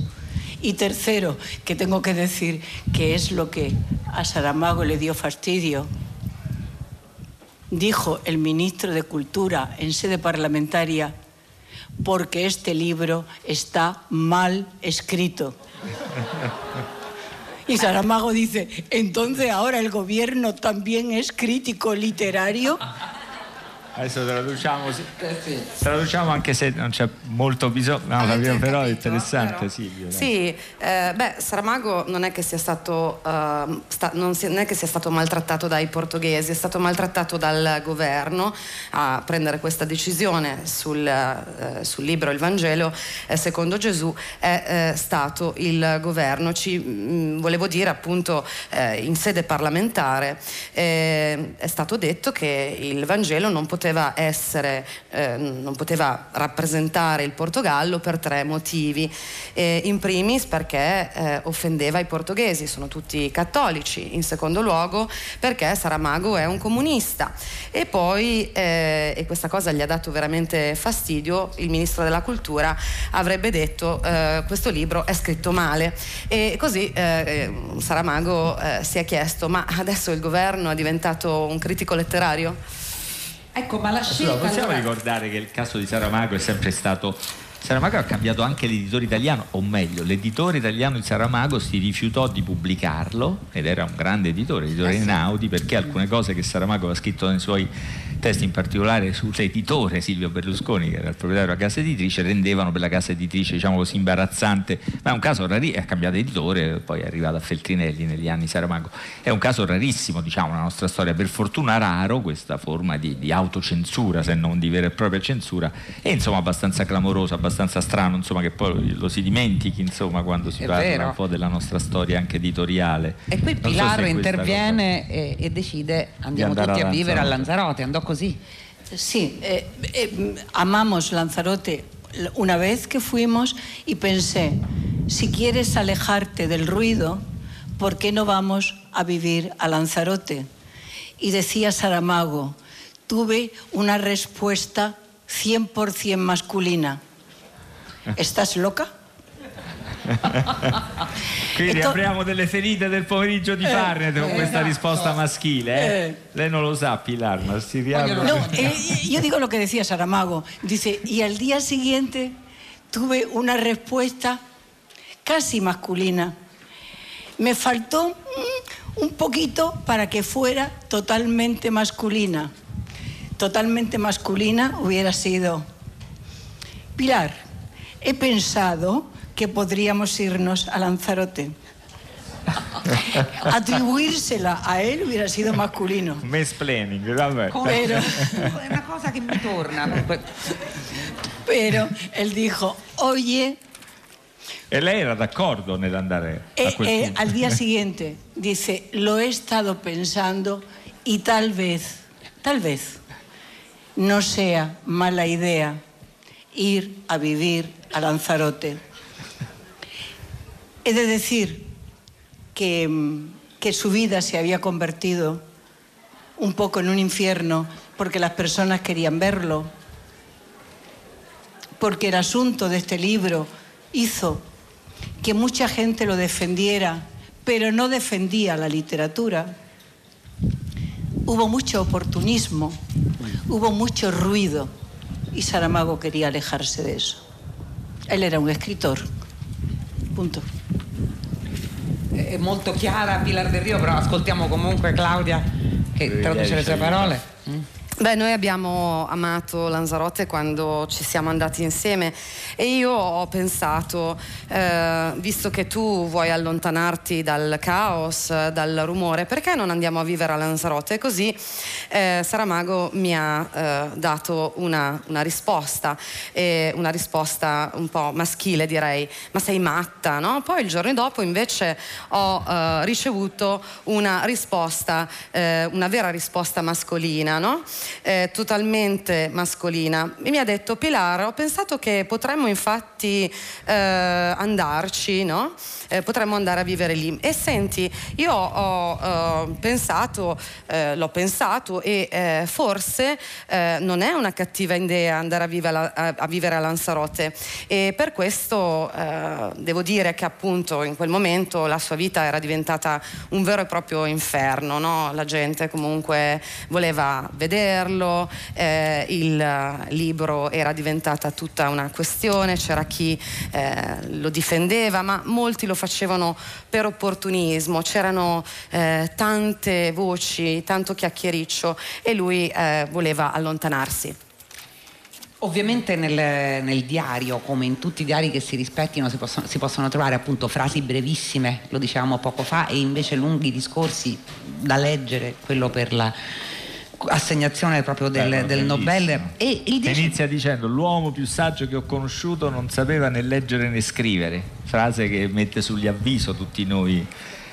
Y tercero, que tengo que decir que es lo que a Saramago le dio fastidio. Dijo el ministro de Cultura en sede parlamentaria, porque este libro está mal escrito. Y Saramago dice, entonces ahora el gobierno también es crítico literario. Adesso traduciamo, sì. traduciamo anche se non c'è molto bisogno, no, Avete però è capito, interessante? Silvio. Sì, eh, beh, Saramago non è, che sia stato, ehm, sta- non, si- non è che sia stato maltrattato dai portoghesi, è stato maltrattato dal governo a prendere questa decisione sul, eh, sul libro Il Vangelo eh, secondo Gesù, è eh, stato il governo. Ci mm, volevo dire appunto eh, in sede parlamentare eh, è stato detto che il Vangelo non poteva essere, eh, non poteva rappresentare il Portogallo per tre motivi. Eh, in primis perché eh, offendeva i portoghesi, sono tutti cattolici, in secondo luogo perché Saramago è un comunista e poi, eh, e questa cosa gli ha dato veramente fastidio, il ministro della cultura avrebbe detto eh, questo libro è scritto male e così eh, Saramago si è chiesto ma adesso il governo è diventato un critico letterario? Ecco, ma la scelta possiamo allora- ricordare che il caso di Saramago è sempre stato. Saramago ha cambiato anche l'editore italiano, o meglio, l'editore italiano di Saramago si rifiutò di pubblicarlo, ed era un grande editore, editore Eh sì. Einaudi, perché alcune cose che Saramago aveva scritto nei suoi testi, in particolare sull'editore Silvio Berlusconi, che era il proprietario della casa editrice, rendevano per la casa editrice, diciamo così, imbarazzante. Ma è un caso rarissimo, ha cambiato editore, poi è arrivato a Feltrinelli negli anni Saramago. È un caso rarissimo, diciamo, nella nostra storia, per fortuna raro questa forma di, di autocensura, se non di vera e propria censura, e insomma abbastanza clamoroso, abbastanza strano, insomma, che poi lo si dimentichi, insomma, quando si È parla vero. un po' della nostra storia anche editoriale. E so se Pilar questa interviene e, e decide andiamo tutti a a vivere a Lanzarote. Lanzarote, andò così. Sí, eh, eh, amamos Lanzarote una vez que fuimos y pensé, si quieres alejarte del ruido, ¿por qué no vamos a vivir a Lanzarote? Y decía Saramago, tuve una respuesta 100% masculina. ¿Estás loca? Quindi to- apriamo delle ferite del pomeriggio di Eh, Farnet con eh, questa esatto. risposta maschile. eh? Eh. Lei lo sa, Pilar, ma si riapre. No, eh, yo digo lo que decía Saramago. Dice, y al día siguiente tuve una respuesta casi masculina. Me faltó mm, un poquito para que fuera totalmente masculina. Totalmente masculina hubiera sido, Pilar, he pensado que podríamos irnos a Lanzarote. Atribuírsela a él hubiera sido masculino. Mansplaining, vabbè. Pero, È una cosa che mi torna. pero él dijo, oye, E lei era d'accordo nell'andare a eh, quel eh, punto? al día siguiente dice, lo he estado pensando y tal vez, tal vez, no sea mala idea ir a vivir a Lanzarote. He de decir que, que su vida se había convertido un poco en un infierno porque las personas querían verlo, porque el asunto de este libro hizo que mucha gente lo defendiera, pero no defendía la literatura. Hubo mucho oportunismo, hubo mucho ruido y Saramago quería alejarse de eso. Él era un escritor. Punto. È molto chiara Pilar del Rio, però ascoltiamo comunque Claudia che traduce le sue parole. Beh, noi abbiamo amato Lanzarote quando ci siamo andati insieme e io ho pensato, eh, visto che tu vuoi allontanarti dal caos, dal rumore, perché non andiamo a vivere a Lanzarote? E così eh, Saramago mi ha eh, dato una, una risposta, una risposta un po' maschile direi, ma sei matta, no? Poi il giorno dopo invece ho eh, ricevuto una risposta, eh, una vera risposta mascolina, no? Eh, totalmente mascolina. E mi ha detto Pilar, ho pensato che potremmo infatti eh, andarci, no? Eh, potremmo andare a vivere lì. E senti, io ho eh, pensato, eh, l'ho pensato e eh, forse non è una cattiva idea andare a vivere a, a vivere a Lanzarote e per questo devo dire che appunto in quel momento la sua vita era diventata un vero e proprio inferno, no? la gente comunque voleva vederlo, eh, il libro era diventata tutta una questione, c'era chi eh, lo difendeva, ma molti lo facevano per opportunismo, c'erano eh, tante voci, tanto chiacchiericcio e lui eh, voleva allontanarsi. Ovviamente nel, nel diario, come in tutti i diari che si rispettino, si possono, si possono trovare appunto frasi brevissime, lo dicevamo poco fa, e invece lunghi discorsi da leggere, quello per la assegnazione proprio del, Bello, del. Nobel. E 10 Inizia dicendo l'uomo più saggio che ho conosciuto non sapeva né leggere né scrivere, frase che mette sugli avviso tutti noi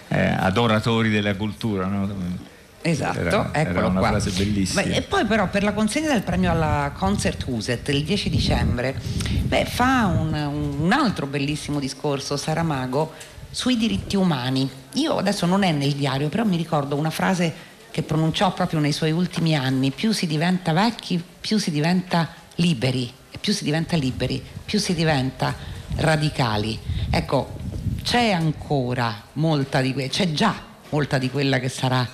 eh, adoratori della cultura. no? Esatto, Era- era eccolo una qua. frase bellissima. Beh, e poi però per la consegna del premio alla Concert Huset il 10 dicembre beh, fa un, un altro bellissimo discorso Saramago sui diritti umani. Io adesso non è nel diario, però mi ricordo una frase che pronunciò proprio nei suoi ultimi anni, più si diventa vecchi, più si diventa liberi, e più si diventa liberi, più si diventa radicali. Ecco, c'è ancora molta di que- c'è già molta di quella che sarà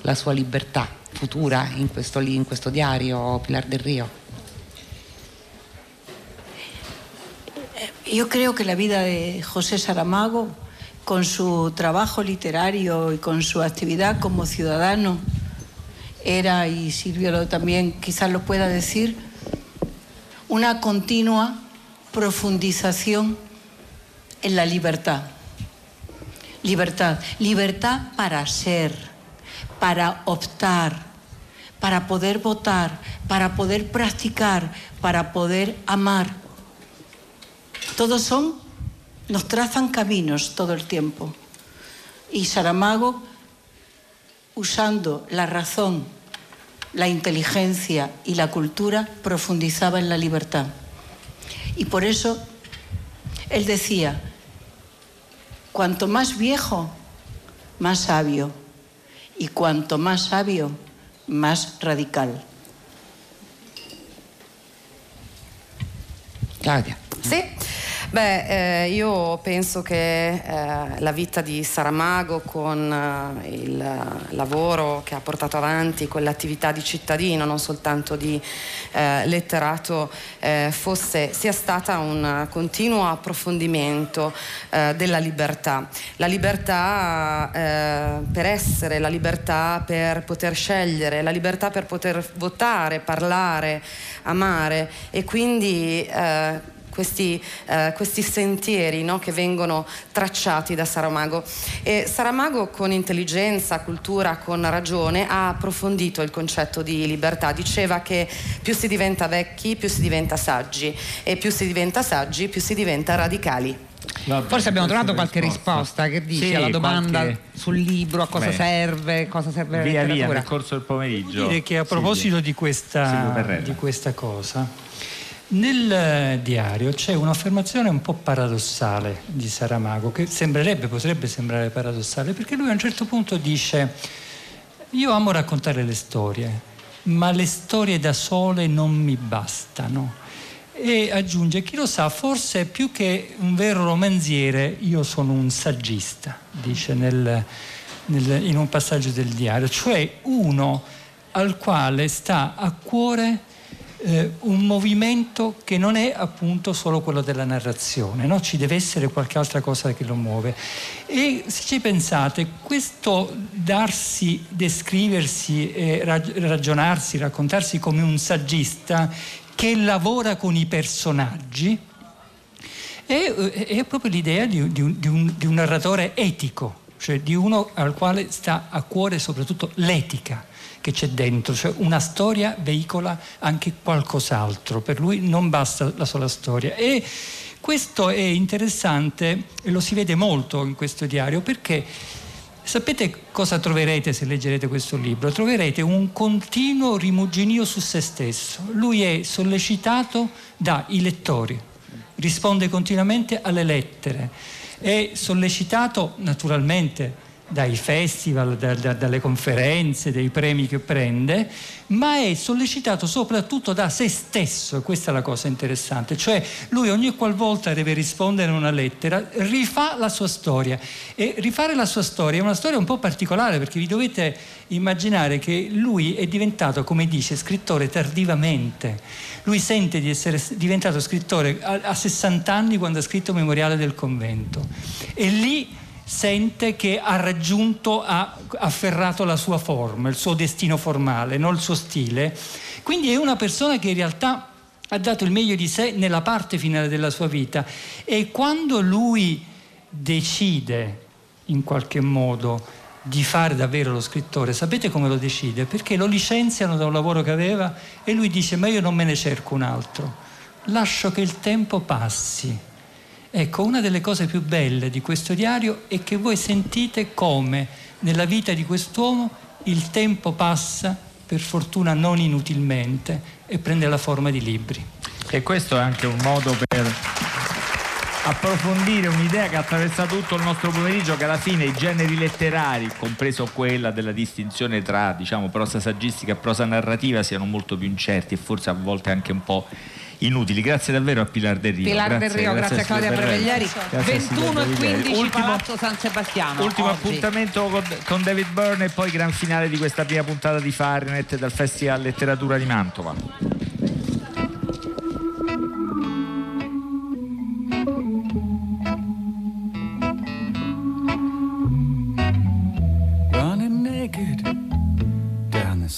la sua libertà futura in questo, in questo diario Pilar del Río. Yo creo que la vida de José Saramago, con su trabajo literario y con su actividad como ciudadano, era, y Silvio también quizás lo pueda decir, una continua profundización en la libertad. Libertad. Libertad para ser, para optar, para poder votar, para poder practicar, para poder amar. Todos son, nos trazan caminos todo el tiempo. Y Saramago, usando la razón, la inteligencia y la cultura, profundizaba en la libertad. Y por eso él decía, cuanto más viejo, más sabio. Y cuanto más sabio, más radical. Claudia. Sì, beh, eh, io penso che eh, la vita di Saramago con eh, il lavoro che ha portato avanti, con l'attività di cittadino, non soltanto di eh, letterato, eh, fosse, sia stata un continuo approfondimento eh, della libertà. La libertà per essere, la libertà per poter scegliere, la libertà per poter votare, parlare, amare e quindi questi, eh, questi sentieri no, che vengono tracciati da Saramago. E Saramago con intelligenza, cultura, con ragione ha approfondito il concetto di libertà. Diceva che più si diventa vecchi, più si diventa saggi e più si diventa saggi, più si diventa radicali. Vabbè, Forse abbiamo trovato qualche risposta. risposta che dice Sì, alla domanda qualche- sul libro, a cosa Beh. serve, cosa serve la Via via letteratura. nel corso del pomeriggio. dire che a proposito di Silvio questa, di questa cosa, nel eh, diario c'è un'affermazione un po' paradossale di Saramago, che sembrerebbe, potrebbe sembrare paradossale, perché lui a un certo punto dice, io amo raccontare le storie, ma le storie da sole non mi bastano. E aggiunge, chi lo sa, forse più che un vero romanziere, io sono un saggista, dice nel- nel- in un passaggio del diario, cioè uno al quale sta a cuore eh, un movimento che non è appunto solo quello della narrazione, no? ci deve essere qualche altra cosa che lo muove. E se ci pensate, questo darsi, descriversi, eh, rag- ragionarsi, raccontarsi come un saggista che lavora con i personaggi, è, è proprio l'idea di, di un, di un- di un narratore etico, cioè di uno al quale sta a cuore soprattutto l'etica che c'è dentro, cioè una storia veicola anche qualcos'altro, per lui non basta la sola storia. E questo è interessante e lo si vede molto in questo diario perché Sapete cosa troverete se leggerete questo libro? Troverete un continuo rimuginio su se stesso. Lui è sollecitato dai lettori, risponde continuamente alle lettere, è sollecitato naturalmente dai festival, da- da- dalle conferenze, dei premi che prende, ma è sollecitato soprattutto da se stesso, questa è la cosa interessante, cioè lui ogni qualvolta deve rispondere a una lettera rifà la sua storia e rifare la sua storia è una storia un po' particolare perché vi dovete immaginare che lui è diventato, come dice, scrittore tardivamente. Lui sente di essere diventato scrittore a, a 60 anni quando ha scritto Memoriale del convento e lì sente che ha raggiunto, ha afferrato la sua forma, il suo destino formale, non il suo stile. Quindi è una persona che in realtà ha dato il meglio di sé nella parte finale della sua vita e quando lui decide in qualche modo di fare davvero lo scrittore, sapete come lo decide? Perché lo licenziano da un lavoro che aveva e lui dice ma io non me ne cerco un altro, lascio che il tempo passi. Ecco, una delle cose più belle di questo diario è che voi sentite come nella vita di quest'uomo il tempo passa, per fortuna non inutilmente, e prende la forma di libri. E questo è anche un modo per approfondire un'idea che ha attraversato tutto il nostro pomeriggio che alla fine i generi letterari, compreso quella della distinzione tra diciamo, prosa saggistica e prosa narrativa, siano molto più incerti e forse a volte anche un po' inutili. Grazie davvero a Pilar Del Rio. Pilar Del Rio, grazie, a Claudia Preveglieri. Grazie a Silvia 21 e Preveglieri. 15 Ultimo- Palazzo San Sebastiano. Ultimo oggi. appuntamento con, con David Byrne e poi gran finale di questa prima puntata di Fahrenheit dal Festival Letteratura di Mantova.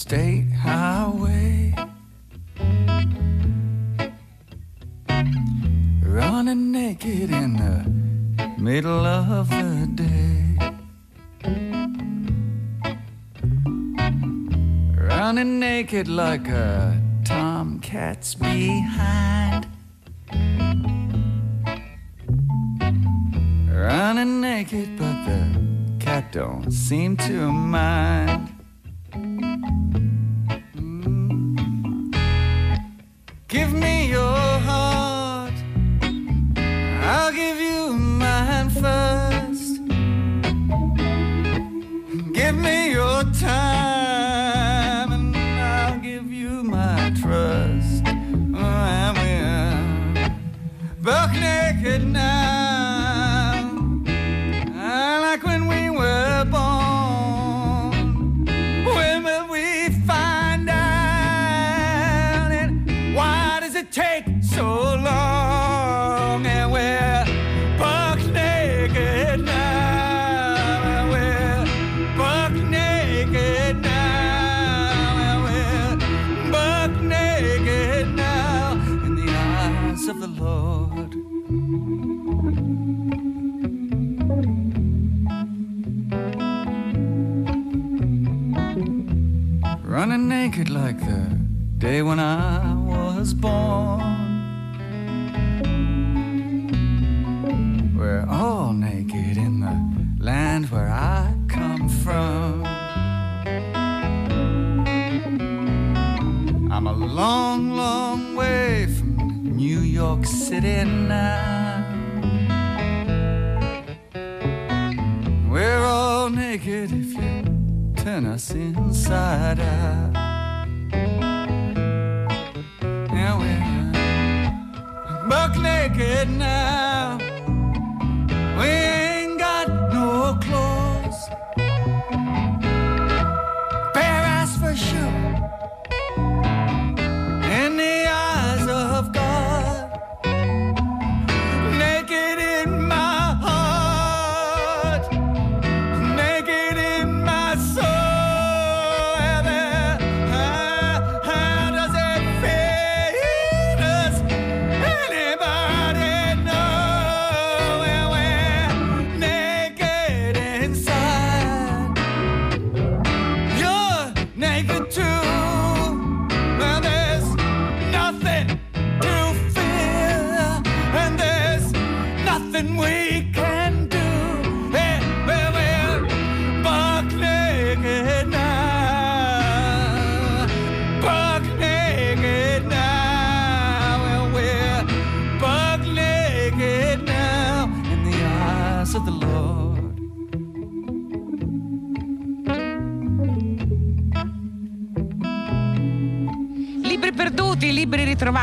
state highway. Running naked in the middle of the day. Running naked like a tomcat's behind. Running naked, but the cat don't seem to mind.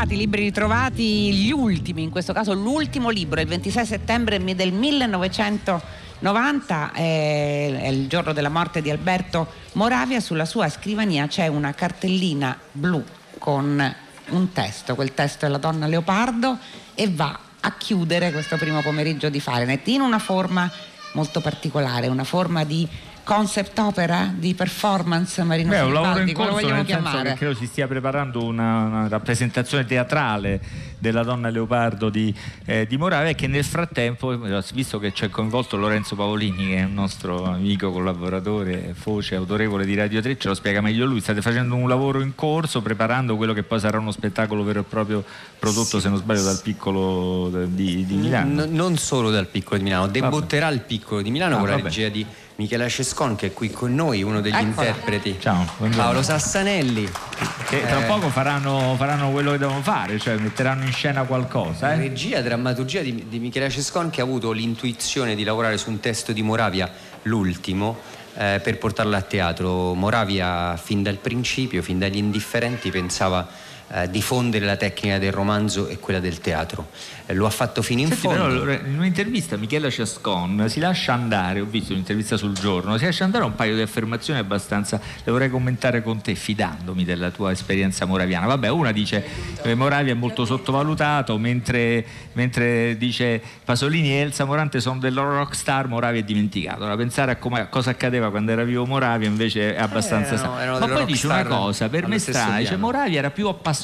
Ritrovati, libri ritrovati gli ultimi, in questo caso l'ultimo libro, il 26 settembre del 1990, è, è il giorno della morte di Alberto Moravia, sulla sua scrivania c'è una cartellina blu con un testo, quel testo è la donna leopardo e va a chiudere questo primo pomeriggio di Fahrenheit in una forma molto particolare, una forma di concept opera, di performance Marino Beh, è un lavoro in corso, vogliamo nel senso chiamare? che credo si stia preparando una, una rappresentazione teatrale della donna leopardo di, eh, di Moravia e che nel frattempo, visto che c'è coinvolto Lorenzo Paolini, che è un nostro amico, collaboratore, voce autorevole di Radio 3, ce lo spiega meglio lui, state facendo un lavoro in corso, preparando quello che poi sarà uno spettacolo vero e proprio prodotto, se non sbaglio, dal piccolo di, di Milano. N- non solo dal piccolo di Milano, debutterà il piccolo di Milano Ah, con la vabbè. regia di Michela Cescon che è qui con noi, uno degli Eccola. interpreti. Ciao, buongiorno. Paolo Sassanelli. Che tra Eh, poco faranno, faranno quello che devono fare, cioè metteranno in scena qualcosa. Eh? Regia, drammaturgia di, di Michela Cescon che ha avuto l'intuizione di lavorare su un testo di Moravia, l'ultimo, eh, per portarlo a teatro. Moravia fin dal principio, fin dagli indifferenti, pensava eh, diffondere la tecnica del romanzo e quella del teatro. Eh, lo ha fatto fino in Senti, fondo. però, allora, in un'intervista Michela Ciascon si lascia andare, ho visto un'intervista sul giorno, si lascia andare un paio di affermazioni abbastanza, le vorrei commentare con te fidandomi della tua esperienza moraviana. Vabbè, una dice che Moravia è molto sottovalutato, mentre, mentre dice Pasolini e Elsa Morante sono del loro rockstar, Moravia è dimenticato. Ora, pensare a, come- a cosa accadeva quando era vivo Moravia invece è abbastanza strano. erano Ma poi dice una cosa, per me strana, dice. Moravia era più appassionato,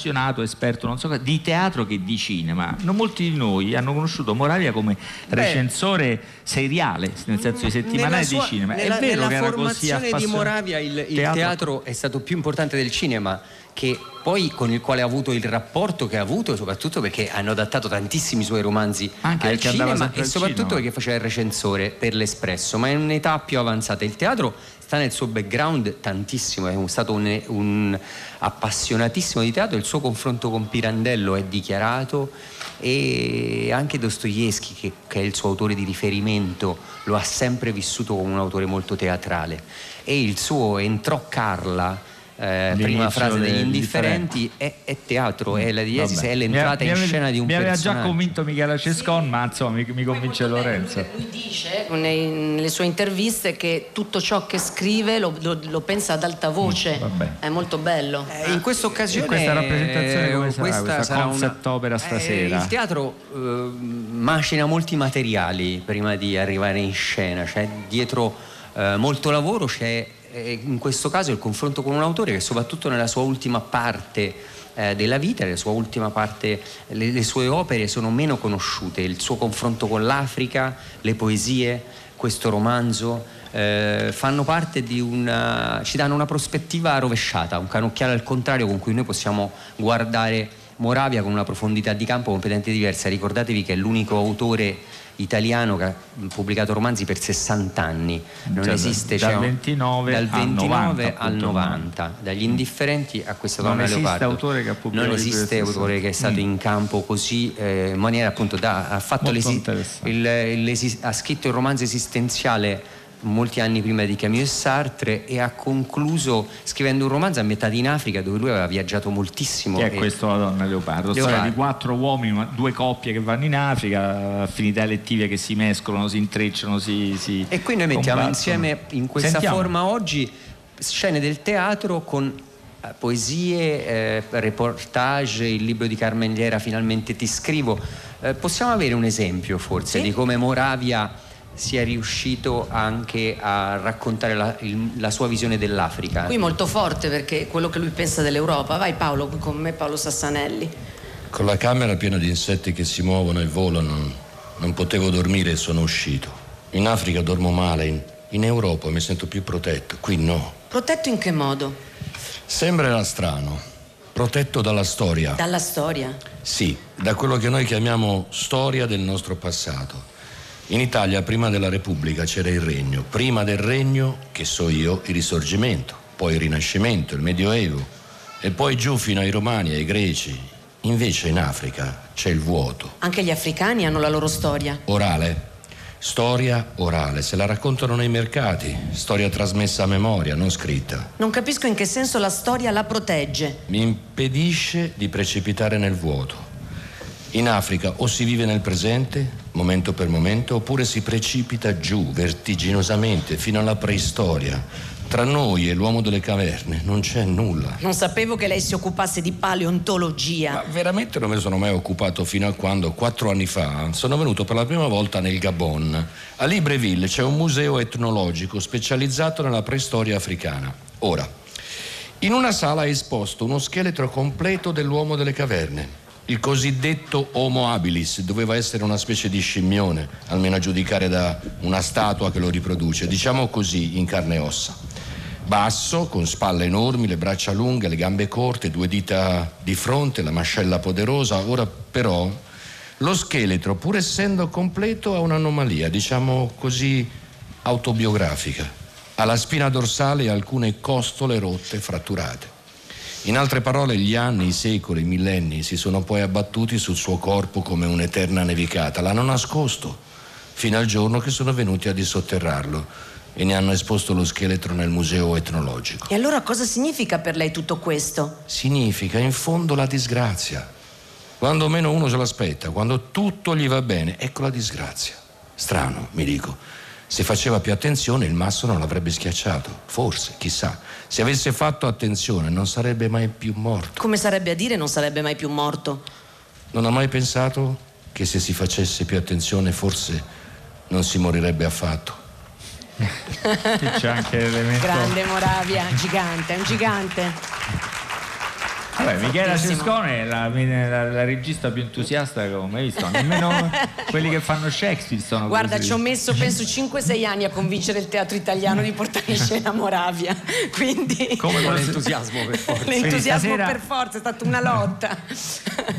esperto, non so cosa, di teatro che di cinema. Non molti di noi hanno conosciuto Moravia come recensore seriale, nel senso di settimanale di cinema. Nella, è vero che era così di appassionato. Moravia il, il teatro... è stato più importante del cinema che poi con il quale ha avuto il rapporto che ha avuto soprattutto perché hanno adattato tantissimi suoi romanzi Anche al cinema e soprattutto cinema. perché faceva il recensore per l'Espresso ma in un'età più avanzata il teatro sta nel suo background tantissimo è stato un, un appassionatissimo di teatro il suo confronto con Pirandello è dichiarato e anche Dostoevsky che, che è il suo autore di riferimento lo ha sempre vissuto come un autore molto teatrale. E il suo entrò Carla eh, prima frase degli indifferenti è, è teatro è la diesis Vabbè. è Mi l'entrata mi in scena di un Mi aveva già personaggio convinto Michela Cescon, ma insomma mi, mi convince Lorenzo. Lui dice nei- nelle sue interviste che tutto ciò che scrive lo, lo- lo pensa ad alta voce. è molto bello. Eh, in questa occasione E questa rappresentazione come eh, sarà? Questa sarà concept opera stasera? il teatro eh, macina molti materiali prima di arrivare in scena, c'è dietro eh, molto lavoro, c'è eh, in questo caso il confronto con un autore che soprattutto nella sua ultima parte eh, della vita, nella sua ultima parte, le, le sue opere sono meno conosciute, il suo confronto con l'Africa, le poesie, questo romanzo eh, fanno parte di una ci danno una prospettiva rovesciata, un canocchiale al contrario con cui noi possiamo guardare Moravia con una profondità di campo completamente diversa. Ricordatevi che è l'unico autore italiano che ha pubblicato romanzi per 60 anni. Non Cioè, esiste dal cioè, 29 dal al 29 90, al appunto, 90, dagli indifferenti a questa Non donna esiste leopardo. autore che ha pubblicato Non esiste autore che è stato Mm. in campo così eh, in maniera appunto da ha fatto l'esi- il- l'esi- ha scritto il romanzo esistenziale molti anni prima di Camus e Sartre e ha concluso scrivendo un romanzo ambientato in Africa dove lui aveva viaggiato moltissimo. Che è questo la donna Leopardo? Storia Leopardo. di quattro uomini, due coppie che vanno in Africa, affinità elettive che si mescolano, si intrecciano, si. si E qui noi mettiamo combattono. insieme in questa Sentiamo. forma oggi scene del teatro con eh, poesie, eh, reportage, il libro di Carmen Liera Finalmente ti scrivo. Eh, possiamo avere un esempio forse di come Moravia sia riuscito anche a raccontare la, il- la sua visione dell'Africa? Qui molto forte perché quello che lui pensa dell'Europa. Vai Paolo, con me Paolo Sassanelli. Con la camera piena di insetti che si muovono e volano, non potevo dormire e sono uscito. In Africa dormo male, in, in Europa mi sento più protetto, qui no. Protetto in che modo? Sembrerà strano. Protetto dalla storia. Dalla storia. Sì, da quello che noi chiamiamo storia del nostro passato. In Italia, prima della Repubblica, c'era il regno. Prima del regno, che so io, il risorgimento, poi il rinascimento, il medioevo, e poi giù fino ai romani, ai greci. Invece in Africa c'è il vuoto. Anche gli africani hanno la loro storia. Orale? Storia orale, se la raccontano nei mercati, storia trasmessa a memoria, non scritta. Non capisco in che senso la storia la protegge. Mi impedisce di precipitare nel vuoto. In Africa o si vive nel presente, momento per momento, oppure si precipita giù vertiginosamente fino alla preistoria. Tra noi e l'uomo delle caverne non c'è nulla. Non sapevo che lei si occupasse di paleontologia. Ma veramente non me ne sono mai occupato fino a quando, quattro anni fa, sono venuto per la prima volta nel Gabon. A Libreville c'è un museo etnologico specializzato nella preistoria africana. Ora, in una sala è esposto uno scheletro completo dell'uomo delle caverne. Il cosiddetto Homo habilis doveva essere una specie di scimmione, almeno a giudicare da una statua che lo riproduce, diciamo così, in carne e ossa. Basso, con spalle enormi, le braccia lunghe, le gambe corte, due dita di fronte, la mascella poderosa. Ora però lo scheletro, pur essendo completo, ha un'anomalia, diciamo così, autobiografica. Ha la spina dorsale e alcune costole rotte, fratturate. In altre parole, gli anni, i secoli, i millenni si sono poi abbattuti sul suo corpo come un'eterna nevicata. L'hanno nascosto fino al giorno che sono venuti a dissotterrarlo e ne hanno esposto lo scheletro nel museo etnologico. E allora cosa significa per lei tutto questo? Significa in fondo la disgrazia. Quando meno uno se l'aspetta, quando tutto gli va bene, ecco la disgrazia. Strano, mi dico. Se faceva più attenzione il masso non l'avrebbe schiacciato. Forse, chissà. Se avesse fatto attenzione non sarebbe mai più morto. Come sarebbe a dire non sarebbe mai più morto? Non ha mai pensato che se si facesse più attenzione forse non si morirebbe affatto. Qui c'è anche l'elemento. Grande Moravia, gigante, è un gigante. Vabbè, Michela. Cescone è la, la- la regista più entusiasta che ho mai visto. Nemmeno quelli che fanno Shakespeare sono Guarda, così. ci ho messo penso 5-6 anni a convincere il teatro italiano di portare in scena Moravia. Quindi Come Con l'entusiasmo per forza. L'entusiasmo stasera- per forza è stata una lotta.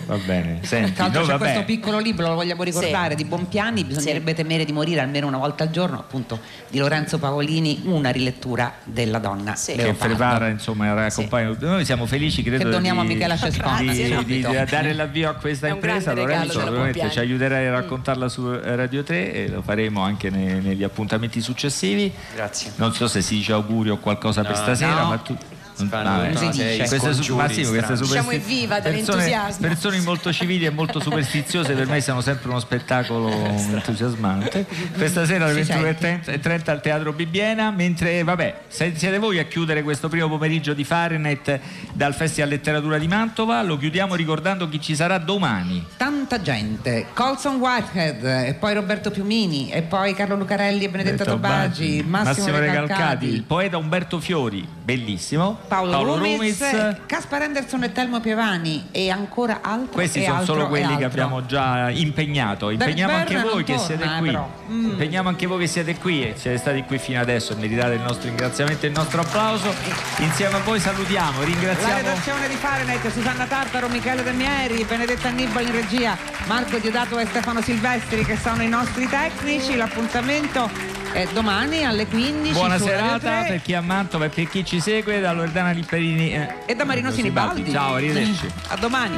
Va bene, senti, l'altro no, c'è vabbè. questo piccolo libro, lo vogliamo ricordare, Sì. di Bonpiani, bisognerebbe temere di morire almeno una volta al giorno, appunto di Lorenzo Paolini, una rilettura della donna Sì. che prepara insomma e accompagna noi siamo felici credo Che doniamo di, a Michela Cescone. di, no? di- di dare l'avvio a questa impresa Lorenzo ovviamente ci aiuterai a raccontarla su eh, Radio 3 e lo faremo anche ne- negli appuntamenti successivi Grazie. non so se si dice auguri o qualcosa per No, stasera no. ma tu Si fanno vabbè. tutta una serie di Queste su- ma sì, queste Diciamo evviva persone, dell'entusiasmo. persone molto civili e molto superstiziose per me sono sempre uno spettacolo entusiasmante. Questa sera alle Si 21.30 al Teatro Bibbiena mentre vabbè siete voi a chiudere questo primo pomeriggio di Fahrenheit dal Festival Letteratura di Mantova lo chiudiamo ricordando chi ci sarà domani. Tanta gente, Colson Whitehead, e poi Roberto Piumini, e poi Carlo Lucarelli e Benedetta Tobagi, Massimo, Recalcati il poeta Umberto Fiori bellissimo Paolo, Rumiz, Rumiz. Caspar Anderson e Telmo Piovani e ancora altro Questi sono altro solo quelli che abbiamo già impegnato. Impegniamo anche voi che torna, siete qui. Mm. Impegniamo anche voi che siete qui e siete stati qui fino adesso e meritate il nostro ringraziamento e il nostro applauso. Insieme a voi salutiamo, La ringraziamo. redazione di Fahrenheit, Susanna Tartaro, Michele De Mieri, Benedetta Annibali in regia, Marco Diodato e Stefano Silvestri che sono i nostri tecnici. L'appuntamento è domani alle 15. Buona serata 3 per chi è a Mantova e per chi ci segue da Loredana Lipperini eh, e da Marino Sinibaldi. Ciao, arrivederci. A domani.